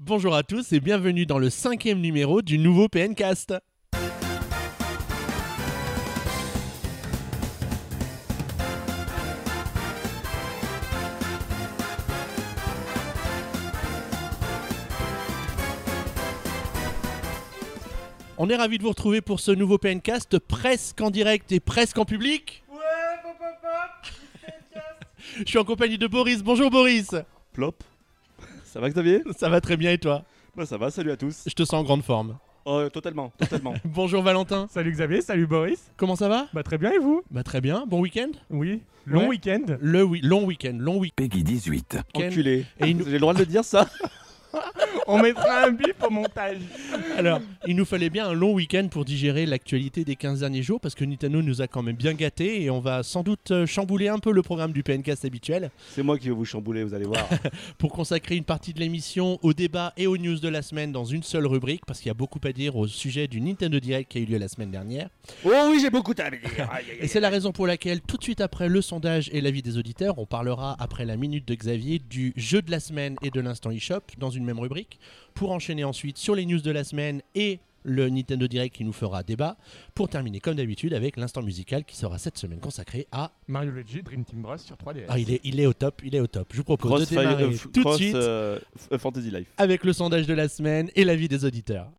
Bonjour à tous et bienvenue dans le cinquième numéro du nouveau PNcast. On est ravis de vous retrouver pour ce nouveau PNcast presque en direct et presque en public. Ouais, pop, pop, pop. Je suis en compagnie de Boris. Bonjour Boris. Plop. Ça va Xavier? Ça va très bien et toi? Bah ça va, salut à tous. Je te sens en grande forme. Oh, totalement, totalement. Bonjour Valentin. Salut Xavier, salut Boris. Comment ça va? Bah très bien et vous? Bah très bien. Bon week-end? Oui. Long Ouais. week-end. Le oui, long week-end, long week Peggy 18. Enculé. Et nous- J'ai le droit de le dire ça? On mettra un bip au montage. Alors, il nous fallait bien un long week-end pour digérer l'actualité des 15 derniers jours parce que Nintendo nous a quand même bien gâtés et on va sans doute euh, chambouler un peu le programme du PNcast habituel C'est moi qui vais vous chambouler, vous allez voir. pour consacrer une partie de l'émission au débat et aux news de la semaine dans une seule rubrique parce qu'il y a beaucoup à dire au sujet du Nintendo Direct qui a eu lieu la semaine dernière. oh oui, j'ai beaucoup à dire. Et c'est la raison pour laquelle, tout de suite après le sondage et l'avis des auditeurs, on parlera après la minute de Xavier du jeu de la semaine et de l'instant eShop dans une même rubrique, pour enchaîner ensuite sur les news de la semaine et le Nintendo Direct qui nous fera débat, pour terminer comme d'habitude avec l'instant musical qui sera cette semaine consacré à... Mario Luigi Dream Team Bros sur 3DS. Ah, il est, il est au top, il est au top. Je vous propose de Crossfire- démarrer euh, tout de cross, suite euh, Fantasy Life. avec le sondage de la semaine et l'avis des auditeurs.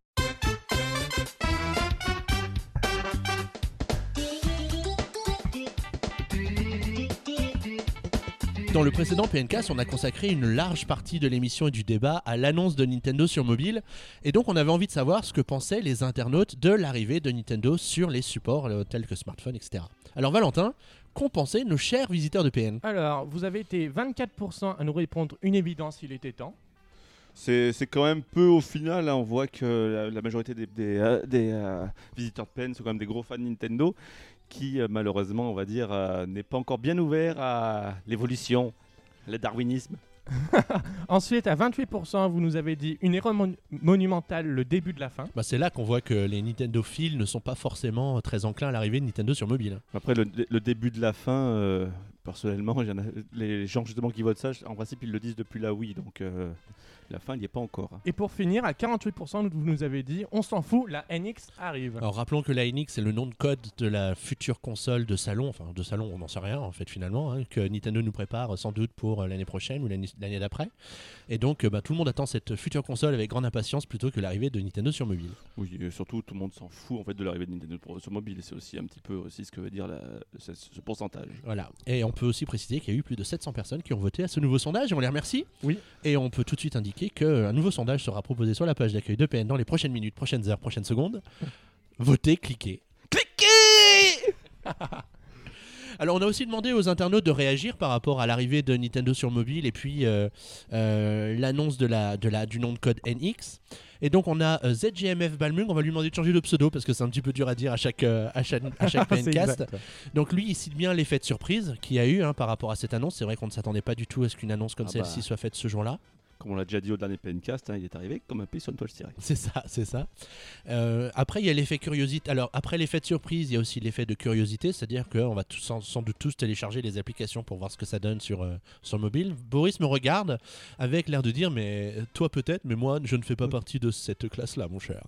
Dans le précédent PNcast, on a consacré une large partie de l'émission et du débat à l'annonce de Nintendo sur mobile. Et donc, on avait envie de savoir ce que pensaient les internautes de l'arrivée de Nintendo sur les supports euh, tels que smartphones, etc. Alors, Valentin, qu'ont pensé nos chers visiteurs de PN Alors, vous avez été 24% à nous répondre une évidence, il était temps. C'est quand même peu au final, hein. on voit que la, la majorité des, des, euh, des, euh, visiteurs de peine sont quand même des gros fans de Nintendo qui euh, malheureusement, on va dire, euh, n'est pas encore bien ouvert à l'évolution, le darwinisme. Ensuite, à 28%, vous nous avez dit une erreur mon- monumentale, le début de la fin. Bah, C'est là qu'on voit que les Nintendo Phil ne sont pas forcément très enclins à l'arrivée de Nintendo sur mobile. Après, le, le début de la fin, euh, personnellement, il y en a- les gens justement qui votent ça, en principe, ils le disent depuis la Wii, donc euh, la fin, il n'y est pas encore. hein. Et pour finir, à 48%, vous nous avez dit on s'en fout, la NX arrive. Alors rappelons que la NX est le nom de code de la future console de salon, enfin de salon on n'en sait rien en fait finalement, hein, que Nintendo nous prépare sans doute pour euh, l'année prochaine ou l'année l'année d'après. Et donc euh, bah, tout le monde attend cette future console avec grande impatience plutôt que l'arrivée de Nintendo sur mobile. Oui, et surtout, tout le monde s'en fout en fait de l'arrivée de Nintendo sur mobile, et c'est aussi un petit peu aussi ce que veut dire la- ce, ce pourcentage. Voilà. Et on peut aussi préciser qu'il y a eu plus de 700 personnes qui ont voté à ce nouveau sondage et on les remercie. Oui. Et on peut tout de suite indiquer qu'un nouveau sondage sera proposé sur la page d'accueil de PN dans les prochaines minutes, prochaines heures, prochaines secondes. Votez, cliquez. Cliquez Alors on a aussi demandé aux internautes de réagir par rapport à l'arrivée de Nintendo sur mobile et puis euh, euh, l'annonce de la, de la, du nom de code NX. Et donc on a euh, ZGMF Balmung, on va lui demander de changer de pseudo parce que c'est un petit peu dur à dire à chaque, à chaque, à chaque C'est PNcast. exact. Donc lui, il cite bien l'effet de surprise qu'il y a eu hein, par rapport à cette annonce. C'est vrai qu'on ne s'attendait pas du tout à ce qu'une annonce comme Ah celle-ci bah. soit faite ce jour-là. Comme on l'a déjà dit au dernier PNcast, hein, il est arrivé comme un pays sur une toile cirée. C'est ça, c'est ça. Euh, après, il y a l'effet curiosité. Alors, après l'effet de surprise, il y a aussi l'effet de curiosité, c'est-à-dire qu'on va tous, sans, sans doute tous télécharger les applications pour voir ce que ça donne sur, euh, sur mobile. Boris me regarde avec l'air de dire, mais toi peut-être, mais moi, je ne fais pas partie de cette classe-là, mon cher.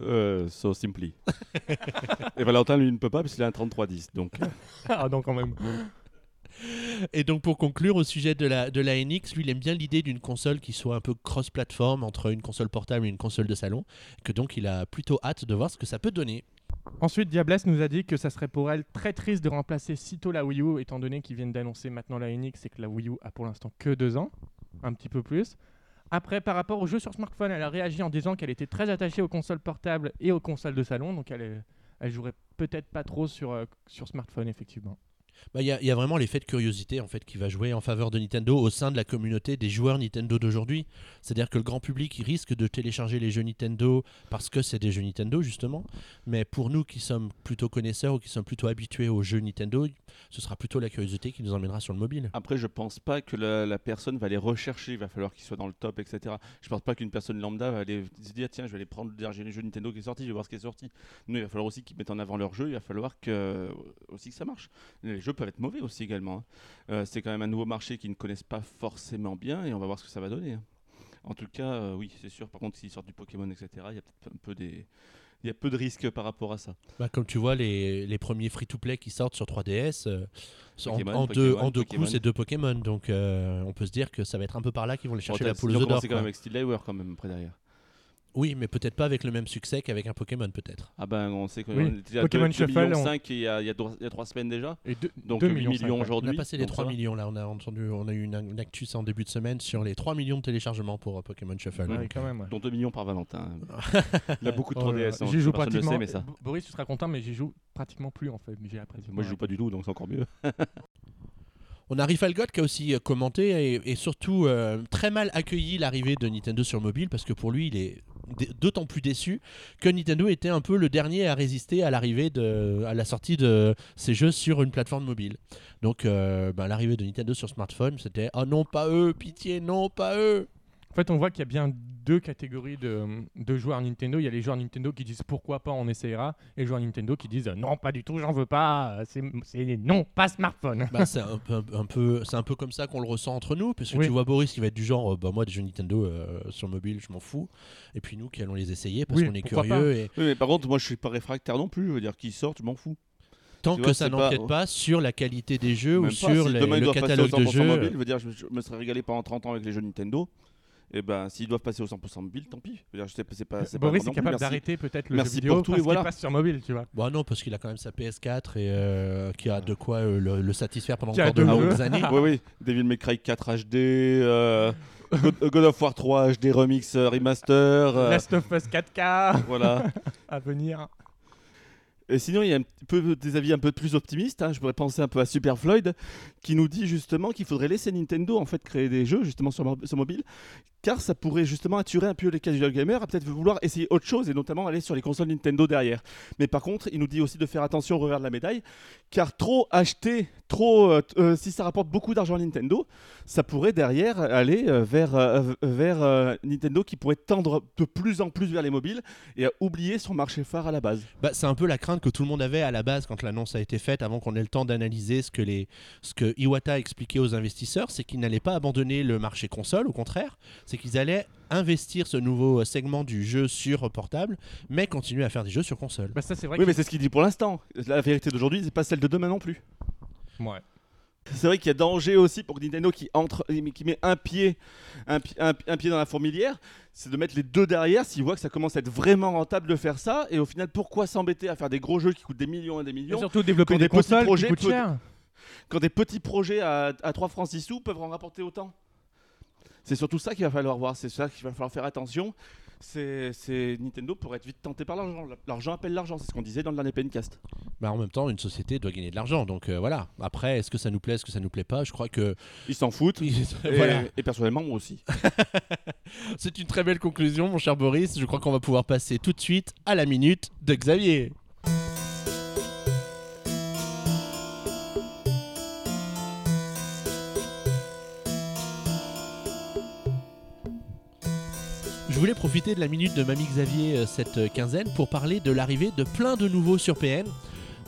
Euh, so simply. et Valentin, lui, ne peut pas parce qu'il a un 3310, donc... euh, Ah non, quand même. Et donc pour conclure au sujet de la, de la NX, lui il aime bien l'idée d'une console qui soit un peu cross-platform entre une console portable et une console de salon, que donc il a plutôt hâte de voir ce que ça peut donner. Ensuite, Diablesse nous a dit que ça serait pour elle très triste de remplacer sitôt la Wii U, étant donné qu'ils viennent d'annoncer maintenant la NX et que la Wii U a pour l'instant que deux ans, un petit peu plus. Après, par rapport aux jeux sur smartphone, elle a réagi en disant qu'elle était très attachée aux consoles portables et aux consoles de salon, donc elle, elle jouerait peut-être pas trop sur, euh, sur smartphone, effectivement. Bah, Il y, a- y a vraiment l'effet de curiosité en fait qui va jouer en faveur de Nintendo au sein de la communauté des joueurs Nintendo d'aujourd'hui. C'est-à-dire que le grand public risque de télécharger les jeux Nintendo parce que c'est des jeux Nintendo justement. Mais pour nous qui sommes plutôt connaisseurs ou qui sommes plutôt habitués aux jeux Nintendo, ce sera plutôt la curiosité qui nous emmènera sur le mobile. Après, je pense pas que la, personne va les rechercher, il va falloir qu'ils soient dans le top, etc. Je pense pas qu'une personne lambda va aller se dire tiens, je vais aller prendre le dernier jeu Nintendo qui est sorti, je vais voir ce qui est sorti. Non, il va falloir aussi qu'ils mettent en avant leur jeu, il va falloir que, aussi que ça marche. Jeux peuvent être mauvais aussi également. hein. Euh, c'est quand même un nouveau marché qu'ils ne connaissent pas forcément bien et on va voir ce que ça va donner. hein. En tout cas, euh, oui, c'est sûr. Par contre, s'ils sortent du Pokémon, etc., il y a peut-être un peu des. Il y a peu de risques par rapport à ça. Bah, comme tu vois, les, les premiers free-to-play qui sortent sur 3DS, euh, sont en- Pokémon, deux, en deux Pokémon. coups, c'est deux Pokémon. Donc euh, on peut se dire que ça va être un peu par là qu'ils vont les chercher la poule aux œufs d'or. commencé quand même avec Steel Layer quand même après derrière. Oui, mais peut-être pas avec le même succès qu'avec un Pokémon, peut-être. Ah ben on sait qu'on Oui, était déjà à Pokémon 2, Shuffle, millions on- 5 il y a, il y a trois- il y a trois semaines déjà. Et deux, Donc 2 8 millions, ouais. On aujourd'hui. a passé les donc 3 ça va. millions là, on a entendu, on a eu une, une actus en début de semaine sur les 3 millions de téléchargements pour euh, Pokémon Shuffle. Ouais, Donc, quand même. ouais. Dont 2 millions par Valentin. il a beaucoup de Oh là 3DS. là. hein, J'y joue pratiquement. sait, mais ça. Boris, tu seras content, mais j'y joue pratiquement plus en fait. Moi je joue pas du tout donc c'est encore mieux. On a Rifalgot qui a aussi euh, commenté et, et surtout euh, très mal accueilli l'arrivée de Nintendo sur mobile parce que pour lui il est d'autant plus déçu que Nintendo était un peu le dernier à résister à l'arrivée de à la sortie de ces jeux sur une plateforme mobile. Donc euh, ben, l'arrivée de Nintendo sur smartphone c'était oh non pas eux pitié non pas eux. En fait, on voit qu'il y a bien deux catégories de, de joueurs Nintendo. Il y a les joueurs Nintendo qui disent pourquoi pas, on essayera, et les joueurs Nintendo qui disent non, pas du tout, j'en veux pas, c'est c'est non, pas smartphone. Bah, c'est un peu, un peu, un peu comme ça qu'on le ressent entre nous, parce que Oui. tu vois Boris qui va être du genre, euh, bah moi des jeux Nintendo euh, sur mobile, je m'en fous, et puis nous qui allons les essayer parce Oui, qu'on est curieux et Oui mais par contre moi je suis pas réfractaire non plus. Je veux dire qu'ils sortent je m'en fous. tant Tu que vois, ça c'est pas- n'empiète pas... sur la qualité des jeux ou Même pas, sur si les- demain ils le doivent passer catalogue de 100% jeux. mobile, je veux dire je, je me serais régalé pendant 30 ans avec les jeux Nintendo. Et ben s'ils doivent passer au 100% mobile, tant pis. Je veux dire, je sais pas- c'est pas c'est pas Boris grave est capable d'arrêter peut-être le Merci jeu vidéo pour tout, et parce voilà. qu'il passe sur mobile, tu vois. Bah non, parce qu'il a quand même sa PS4 et euh, qui a de quoi euh, le, le satisfaire pendant encore de deux longues années. Oui, oui, Devil May Cry 4 HD, euh, God, God of War 3 HD Remix euh, Remaster. Last of Us 4K voilà. à venir. Et sinon, il y a un peu des avis un peu plus optimistes. hein. Je pourrais penser un peu à Super Floyd, qui nous dit justement qu'il faudrait laisser Nintendo en fait créer des jeux justement sur, mo- sur mobile, car ça pourrait justement attirer un peu les casual gamers à peut-être vouloir essayer autre chose et notamment aller sur les consoles Nintendo derrière. Mais par contre, il nous dit aussi de faire attention au revers de la médaille, car trop acheter, trop, euh, euh, si ça rapporte beaucoup d'argent à Nintendo, ça pourrait derrière aller euh, vers, Nintendo qui pourrait tendre de plus en plus vers les mobiles et oublier son marché phare à la base. Bah, c'est un peu la crainte que tout le monde avait à la base quand l'annonce a été faite, avant qu'on ait le temps d'analyser ce que, les, ce que Iwata a expliqué aux investisseurs, c'est qu'ils n'allaient pas abandonner le marché console, au contraire, c'est qu'ils allaient investir ce nouveau euh, segment du jeu sur portable, mais continuer à faire des jeux sur console. Bah ça c'est vrai Oui, que mais c'est ce qu'il dit pour l'instant. La vérité d'aujourd'hui, c'est pas celle de demain non plus. Ouais. C'est vrai qu'il y a danger aussi pour Nintendo qui entre, qui met un pied, un, pi- un pi- un pied dans la fourmilière, c'est de mettre les deux derrière s'ils voient que ça commence à être vraiment rentable de faire ça. Et au final, pourquoi s'embêter à faire des gros jeux qui coûtent des millions et des Et millions surtout développer des des petits projets qui coûtent cher. quand des petits projets à, à 3 francs 6 sous peuvent en rapporter autant? C'est surtout ça qu'il va falloir voir, c'est ça qu'il va falloir faire attention. C'est Nintendo pour être vite tenté par l'argent. L'argent appelle l'argent, c'est ce qu'on disait dans le dernier Pencast. Bah, en même temps, une société doit gagner de l'argent, donc euh, voilà. Après, est-ce que ça nous plaît, est-ce que ça nous plaît pas? Je crois que Ils s'en foutent. Et, voilà. et personnellement, moi aussi. C'est une très belle conclusion, mon cher Boris. Je crois qu'on va pouvoir passer tout de suite à la minute de Xavier. Je voulais profiter de la minute de Mamie Xavier euh, cette euh, quinzaine pour parler de l'arrivée de plein de nouveaux sur PN.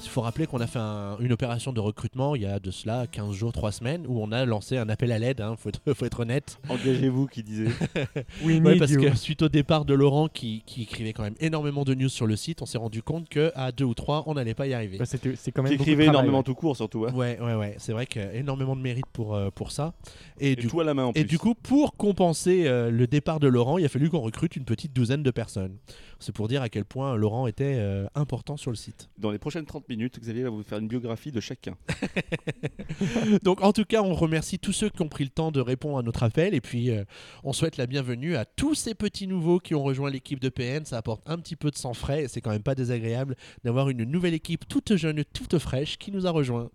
Il faut rappeler qu'on a fait un- une opération de recrutement il y a de cela 15 jours, 3 semaines, où on a lancé un appel à l'aide, il faut, être- faut être honnête. Engagez-vous, qui disait. We Ouais, parce you. que suite au départ de Laurent qui, qui écrivait quand même énormément de news sur le site, on s'est rendu compte que à deux ou trois, on n'allait pas y arriver. Bah, c'était- c'est quand même Qui écrivait travail, énormément ouais. tout court, surtout. hein. Ouais, ouais, ouais. C'est vrai qu'il y a énormément de mérite pour, euh, pour ça. Et, Et, du, tout à la main en et plus. du coup, pour compenser euh, le départ de Laurent, il a fallu qu'on recrute une petite douzaine de personnes. C'est pour dire à quel point Laurent était euh, important sur le site. Dans les prochaines 30 minutes, Xavier va vous faire une biographie de chacun. Donc en tout cas, on remercie tous ceux qui ont pris le temps de répondre à notre appel et puis euh, on souhaite la bienvenue à tous ces petits nouveaux qui ont rejoint l'équipe de PN. Ça apporte un petit peu de sang frais et c'est quand même pas désagréable d'avoir une nouvelle équipe toute jeune, toute fraîche qui nous a rejoints.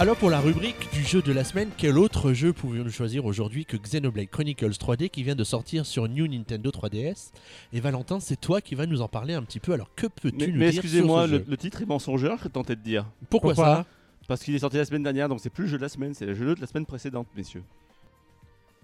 Alors pour la rubrique jeu de la semaine, quel autre jeu pouvions-nous choisir aujourd'hui que Xenoblade Chronicles 3D qui vient de sortir sur New Nintendo 3DS Et Valentin, c'est toi qui vas nous en parler un petit peu. Alors que peux-tu Mais, nous mais dire excusez-moi, sur ce le, titre est mensongeur, je tentais de dire. Pourquoi, Pourquoi ça? Parce qu'il est sorti la semaine dernière, donc c'est plus le jeu de la semaine, c'est le jeu de la semaine précédente, messieurs.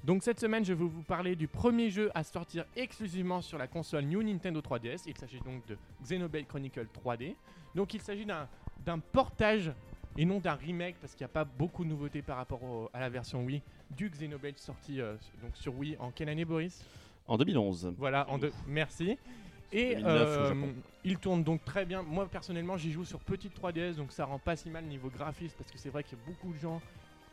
Donc cette semaine, je vais vous parler du premier jeu à sortir exclusivement sur la console New Nintendo 3DS. Il s'agit donc de Xenoblade Chronicle 3D. Donc il s'agit d'un portage et non d'un remake parce qu'il n'y a pas beaucoup de nouveautés par rapport au- à la version Wii du Xenoblade sorti euh, donc sur Wii en quelle année Boris? En 2011. Voilà, en deux. Merci. Et 2009 au euh, il tourne donc très bien. Moi personnellement, j'y joue sur petite 3DS, donc ça rend pas si mal niveau graphisme parce que c'est vrai qu'il y a beaucoup de gens,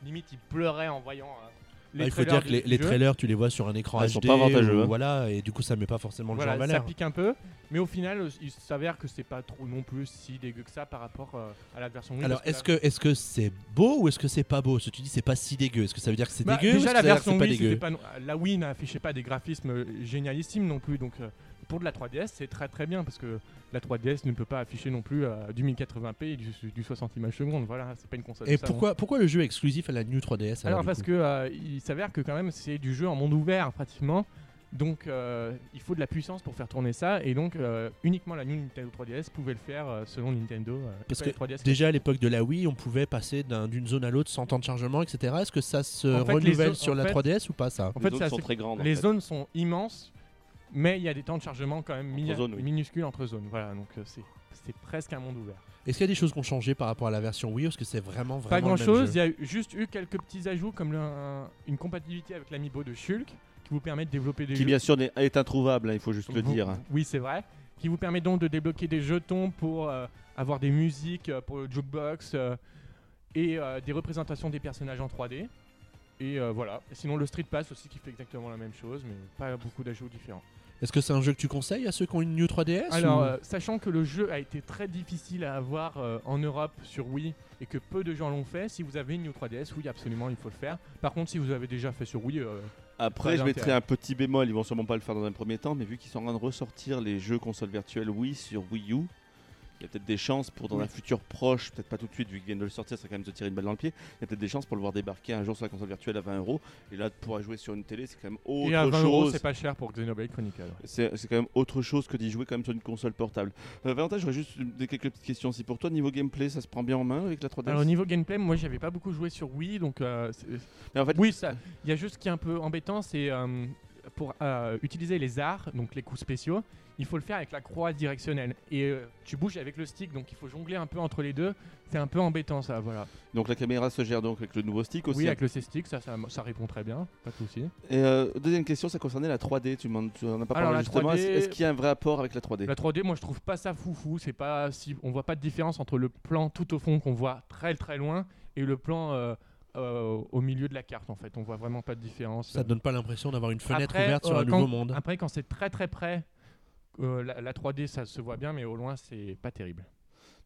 limite, ils pleuraient en voyant. euh, les Bah, il faut dire que les, trailers, tu les vois sur un écran Ah, ils HD. sont pas avantageux, ou hein. Voilà, et du coup, ça met pas forcément le Voilà, jeu en ça valeur. pique un peu, mais au final, il s'avère que c'est pas trop non plus si dégueu que ça par rapport euh, à la version Wii. Alors, est-ce que est-ce que c'est beau ou est-ce que c'est pas beau? Ce que tu dis, c'est pas si dégueu. Est-ce que ça veut dire que c'est Bah, dégueu déjà la ça version pas dégueu? pas la Wii n'affichait pas des graphismes euh, génialissimes non plus, donc euh, pour de la 3DS, c'est très très bien parce que la 3DS ne peut pas afficher non plus euh, du 1080p et du, du 60 images secondes. Voilà, c'est pas une console. Et pourquoi pourquoi le jeu est exclusif à la New 3DS Alors parce coup que euh, il s'avère que quand même c'est du jeu en monde ouvert pratiquement. Donc euh, il faut de la puissance pour faire tourner ça et donc euh, uniquement la New Nintendo 3DS pouvait le faire euh, selon Nintendo. euh, Parce que les 3DS Déjà à l'époque de la Wii, on pouvait passer d'un- d'une zone à l'autre sans temps de chargement, etc. Est-ce que ça se En fait, renouvelle sur la fait- 3DS ou pas ça? En les fait, zones sont assez- très grandes. les fait. zones sont immenses, mais il y a des temps de chargement quand même mini- zones, oui. minuscules entre zones. Voilà, donc euh, c'est c'est presque un monde ouvert. Est-ce qu'il y a des choses qui ont changé par rapport à la version Wii ou est-ce que c'est vraiment Pas vraiment grand le même chose, il y a eu- juste eu quelques petits ajouts comme le- un- une compatibilité avec l'amiibo de Shulk qui vous permet de développer des Qui jeux. bien sûr n'est- est introuvable, hein, il faut juste le Vous- dire. hein. Oui, c'est vrai. Qui vous permet donc de débloquer des jetons pour euh, avoir des musiques euh, pour le jukebox euh, et euh, des représentations des personnages en 3D. Et euh, voilà. Et sinon, le Street Pass aussi qui fait exactement la même chose, mais pas beaucoup d'ajouts différents. Est-ce que c'est un jeu que tu conseilles à ceux qui ont une New 3DS Alors, ou- euh, sachant que le jeu a été très difficile à avoir euh, en Europe sur Wii et que peu de gens l'ont fait, si vous avez une New 3DS, oui, absolument, il faut le faire. Par contre, si vous avez déjà fait sur Wii, euh, Après, je mettrai un petit bémol, ils vont sûrement pas le faire dans un premier temps, mais vu qu'ils sont en train de ressortir les jeux consoles virtuelles Wii sur Wii U, il y a peut-être des chances pour dans Oui. un futur proche, peut-être pas tout de suite vu qu'ils viennent de le sortir, ça va quand même se tirer une balle dans le pied, il y a peut-être des chances pour le voir débarquer un jour sur la console virtuelle à 20 euros, et là de pouvoir jouer sur une télé, c'est quand même autre et à 20 euros, chose. c'est pas cher pour Xenoblade Chronicle. C'est c'est quand même autre chose que d'y jouer quand même sur une console portable. Euh, Valentin, j'aurais juste des quelques petites questions aussi pour toi. Niveau gameplay, ça se prend bien en main avec la 3DS Alors, au niveau gameplay, moi, j'avais pas beaucoup joué sur Wii, donc euh, Mais en fait, Oui, ça. Il y a juste ce qui est un peu embêtant, c'est euh, pour euh, utiliser les arts, donc les coups spéciaux, il faut le faire avec la croix directionnelle. Et euh, tu bouges avec le stick, donc il faut jongler un peu entre les deux. C'est un peu embêtant, ça, voilà. donc la caméra se gère donc avec le nouveau stick aussi. Oui, avec le C-stick, ça, ça, ça répond très bien, pas de souci. Et euh, deuxième question, ça concernait la 3D. Tu, m'en- tu en as pas Alors, parlé justement. 3D Est-ce qu'il y a un vrai rapport avec la 3D La 3D, moi, je trouve pas ça foufou. C'est pas si on voit pas de différence entre le plan tout au fond qu'on voit très très loin et le plan euh, euh, au milieu de la carte. En fait, on voit vraiment pas de différence. Ça te donne pas l'impression d'avoir une fenêtre Après, ouverte sur un quand- nouveau monde Après, quand c'est très très près, la, la 3D ça se voit bien, mais au loin c'est pas terrible.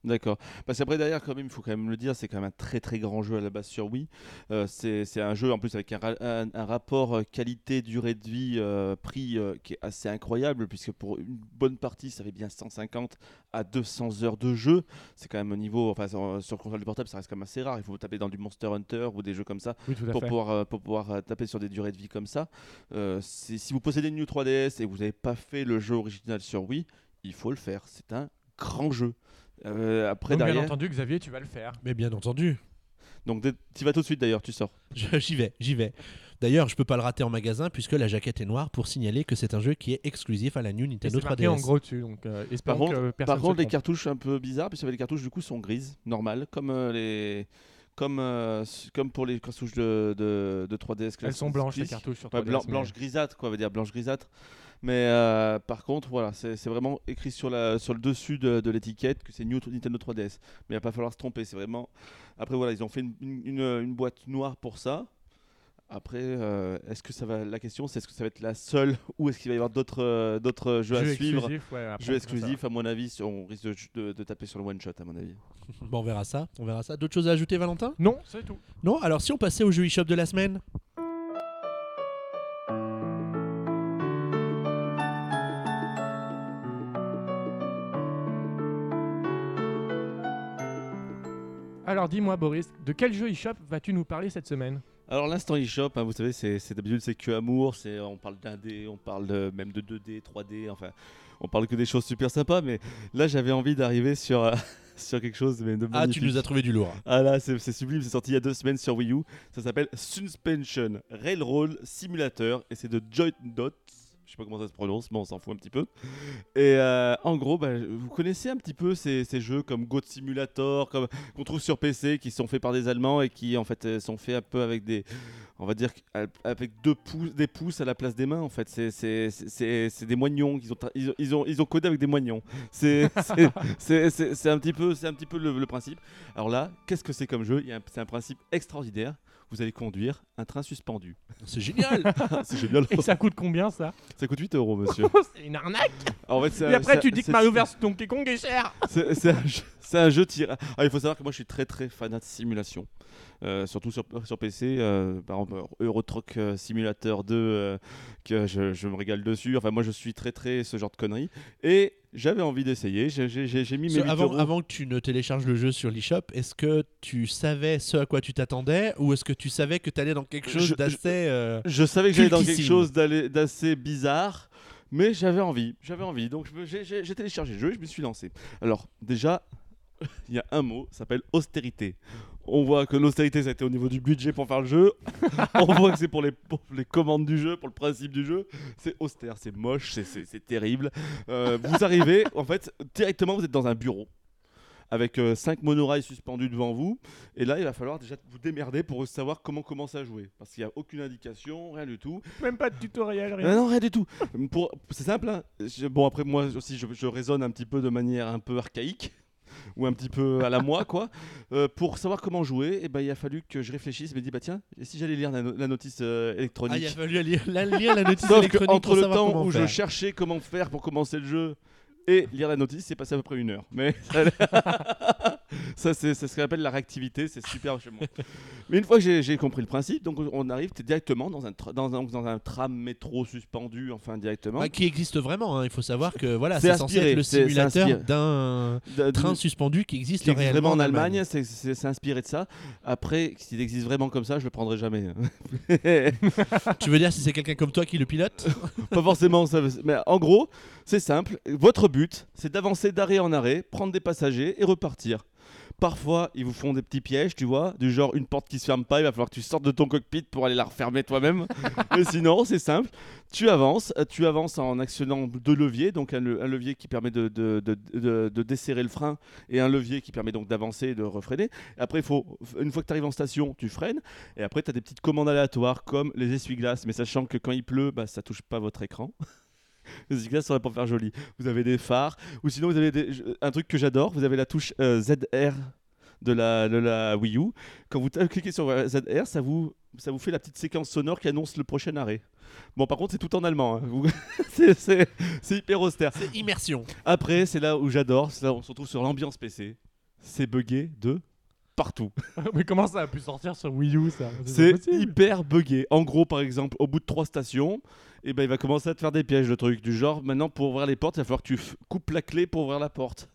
D'accord. Parce qu'après derrière, quand même, il faut quand même le dire, c'est quand même un très très grand jeu à la base sur Wii. Euh, c'est un jeu en plus avec un, ra- un- un rapport euh, qualité durée de vie euh, prix euh, qui est assez incroyable puisque pour une bonne partie, ça fait bien 150 à 200 heures de jeu. C'est quand même au niveau, enfin sur, sur console du portable, ça reste quand même assez rare. Il faut taper dans du Monster Hunter ou des jeux comme ça Oui, pour pouvoir, pour pouvoir taper sur des durées de vie comme ça. Si vous possédez une New 3DS et vous n'avez pas fait le jeu original sur Wii, il faut le faire. C'est un grand jeu. Euh, après Donc, bien entendu, Xavier, tu vas le faire. Mais bien entendu. donc tu vas tout de suite d'ailleurs, tu sors. J'y vais, j'y vais. D'ailleurs, je peux pas le rater en magasin puisque la jaquette est noire pour signaler que c'est un jeu qui est exclusif à la New Et Nintendo c'est marqué 3DS. en gros dessus. Donc, euh, Par espérons contre, que personne par se contre les cartouches un peu bizarres, puisque les cartouches du coup sont grises, normales, comme euh, les, comme euh, comme pour les cartouches de, de, de 3DS. elles sont blanches les cartouches sur Ouais, 3DS. blanc- mais- blanche grisâtre, quoi, on va dire blanche grisâtre. Mais euh, par contre, voilà, c'est vraiment écrit sur, la, sur le dessus de, de l'étiquette que c'est New Nintendo 3DS. Mais il va pas falloir se tromper, c'est vraiment. Après, voilà, ils ont fait une, une- une- une boîte noire pour ça. Après, euh, est-ce que ça va. La question, c'est est-ce que ça va être la seule ou est-ce qu'il va y avoir d'autres euh, d'autres jeux, à suivre? ouais, après, Jeux exclusifs, à mon avis, on risque de, de- de taper sur le one shot, à mon avis. Bon, on verra ça, on verra ça. D'autres choses à ajouter, Valentin? Non, c'est tout. Non? Alors, si on passait au jeu eShop de la semaine? Alors dis-moi Boris, de quel jeu eShop vas-tu nous parler cette semaine? Alors l'instant eShop, hein, vous savez, c'est d'habitude c'est que amour, c'est on parle d'indé, on parle de- même de 2D, 3D, enfin on parle que des choses super sympas, mais là j'avais envie d'arriver sur euh, sur quelque chose mais de Ah, tu nous as trouvé du lourd. Ah là, c'est sublime, c'est sorti il y a deux semaines sur Wii U. Ça s'appelle Suspension Railroad Simulator et c'est de Joy Dot. Je sais pas comment ça se prononce, mais on s'en fout un petit peu. Et euh, en gros, bah, vous connaissez un petit peu ces, ces jeux comme Goat Simulator, comme qu'on trouve sur PC, qui sont faits par des Allemands et qui en fait euh, sont faits un peu avec des, on va dire avec deux pouces, des pouces à la place des mains. En fait, c'est des moignons qu'ils ont, ils ont, ils ont, ils ont codé avec des moignons. C'est un petit peu, c'est un petit peu le, le principe. Alors là, qu'est-ce que c'est comme jeu? C'est un principe extraordinaire. Vous allez conduire un train suspendu. C'est génial. c'est génial. Et ça coûte combien ça? Ça coûte 8 euros, monsieur. C'est une arnaque En fait, c'est Et un- après tu dis que Mario vs Donkey Kong est cher C'est un, jeu- un jeu tiré. Ah, il faut savoir que moi je suis très très fanat de simulation. Euh, surtout sur, sur PC, euh, par exemple Euro Truck euh, Simulator 2, euh, que je, je me régale dessus. Enfin, moi je suis très très ce genre de conneries. Et j'avais envie d'essayer. J'ai- J'ai j'ai- j'ai mis mes Ce- 8 avant, euros. avant que tu ne télécharges le jeu sur l'eShop, est-ce que tu savais ce à quoi tu t'attendais ou est-ce que tu savais que tu allais dans quelque chose Je- d'assez. euh, Je savais que j'allais dans quelque chose d'assez bizarre, mais j'avais envie, j'avais envie. Donc j'ai téléchargé le jeu et je me suis lancé. Alors déjà, il y a un mot, ça s'appelle austérité. On voit que l'austérité, ça a été au niveau du budget pour faire le jeu. On voit que c'est pour les, pour les commandes du jeu, pour le principe du jeu. C'est austère, c'est moche, c'est- c'est c'est terrible. Euh, vous arrivez, en fait, directement, vous êtes dans un bureau avec 5 monorails suspendus devant vous. Et là, il va falloir déjà vous démerder pour savoir comment commencer à jouer. Parce qu'il n'y a aucune indication, rien du tout. Même pas de tutoriel, rien. non, rien du tout. Pour- C'est simple. hein. Je- bon, après, moi aussi, je, je raisonne un petit peu de manière un peu archaïque. Ou un petit peu à la moi, quoi. Euh, pour savoir comment jouer, et ben, il a fallu que je réfléchisse. Je me dis, bah tiens, et si j'allais lire la, no- la notice euh, Ah, électronique il a fallu lire la, lire la notice Sauf que électronique entre pour le temps où je cherchais comment faire pour commencer le jeu et lire la notice, c'est passé à peu près une heure. Mais ça, c'est c'est ce qu'on appelle la réactivité, c'est super chez moi. Mais une fois que j'ai- compris le principe, donc on arrive directement dans un, tra- dans, un, dans un tram métro suspendu, enfin directement. Ouais, qui existe vraiment, hein. il faut savoir que voilà, C'est censé être le simulateur d'un train suspendu qui existe, qui existe réellement vraiment en Allemagne, c'est- inspiré de ça. Après, s'il existe vraiment comme ça, je le prendrai jamais. Tu veux dire si c'est quelqu'un comme toi qui le pilote? Pas forcément, ça, mais en gros, c'est simple. Votre but, c'est d'avancer d'arrêt en arrêt, prendre des passagers et repartir. Parfois, ils vous font des petits pièges, tu vois, du genre une porte qui se ferme pas, il va falloir que tu sortes de ton cockpit pour aller la refermer toi-même. Mais sinon, c'est simple. Tu avances, euh, tu avances en actionnant deux leviers, donc un, le- un levier qui permet de, de- de- de- de desserrer le frein et un levier qui permet donc d'avancer et de refreiner. Après, il faut, une fois que tu arrives en station, tu freines. Et après, tu as des petites commandes aléatoires comme les essuie-glaces, mais sachant que quand il pleut, bah, ça touche pas votre écran. Essuie-glaces, ça va pour faire joli. Vous avez des phares, ou sinon vous avez des- un truc que j'adore, vous avez la touche euh, ZR de la, de la Wii U. Quand vous cliquez sur ZR, ça vous, ça vous fait la petite séquence sonore qui annonce le prochain arrêt. Bon, par contre, c'est tout en allemand. hein. C'est- hyper austère. C'est immersion. Après, c'est là où j'adore, c'est là où on se retrouve sur l'ambiance PC. C'est buggé de partout. Mais comment ça a pu sortir sur Wii U ça? C'est hyper buggé. En gros, par exemple, au bout de trois stations, et ben, il va commencer à te faire des pièges, le truc. Du genre, maintenant, pour ouvrir les portes, il va falloir que tu coupes la clé pour ouvrir la porte.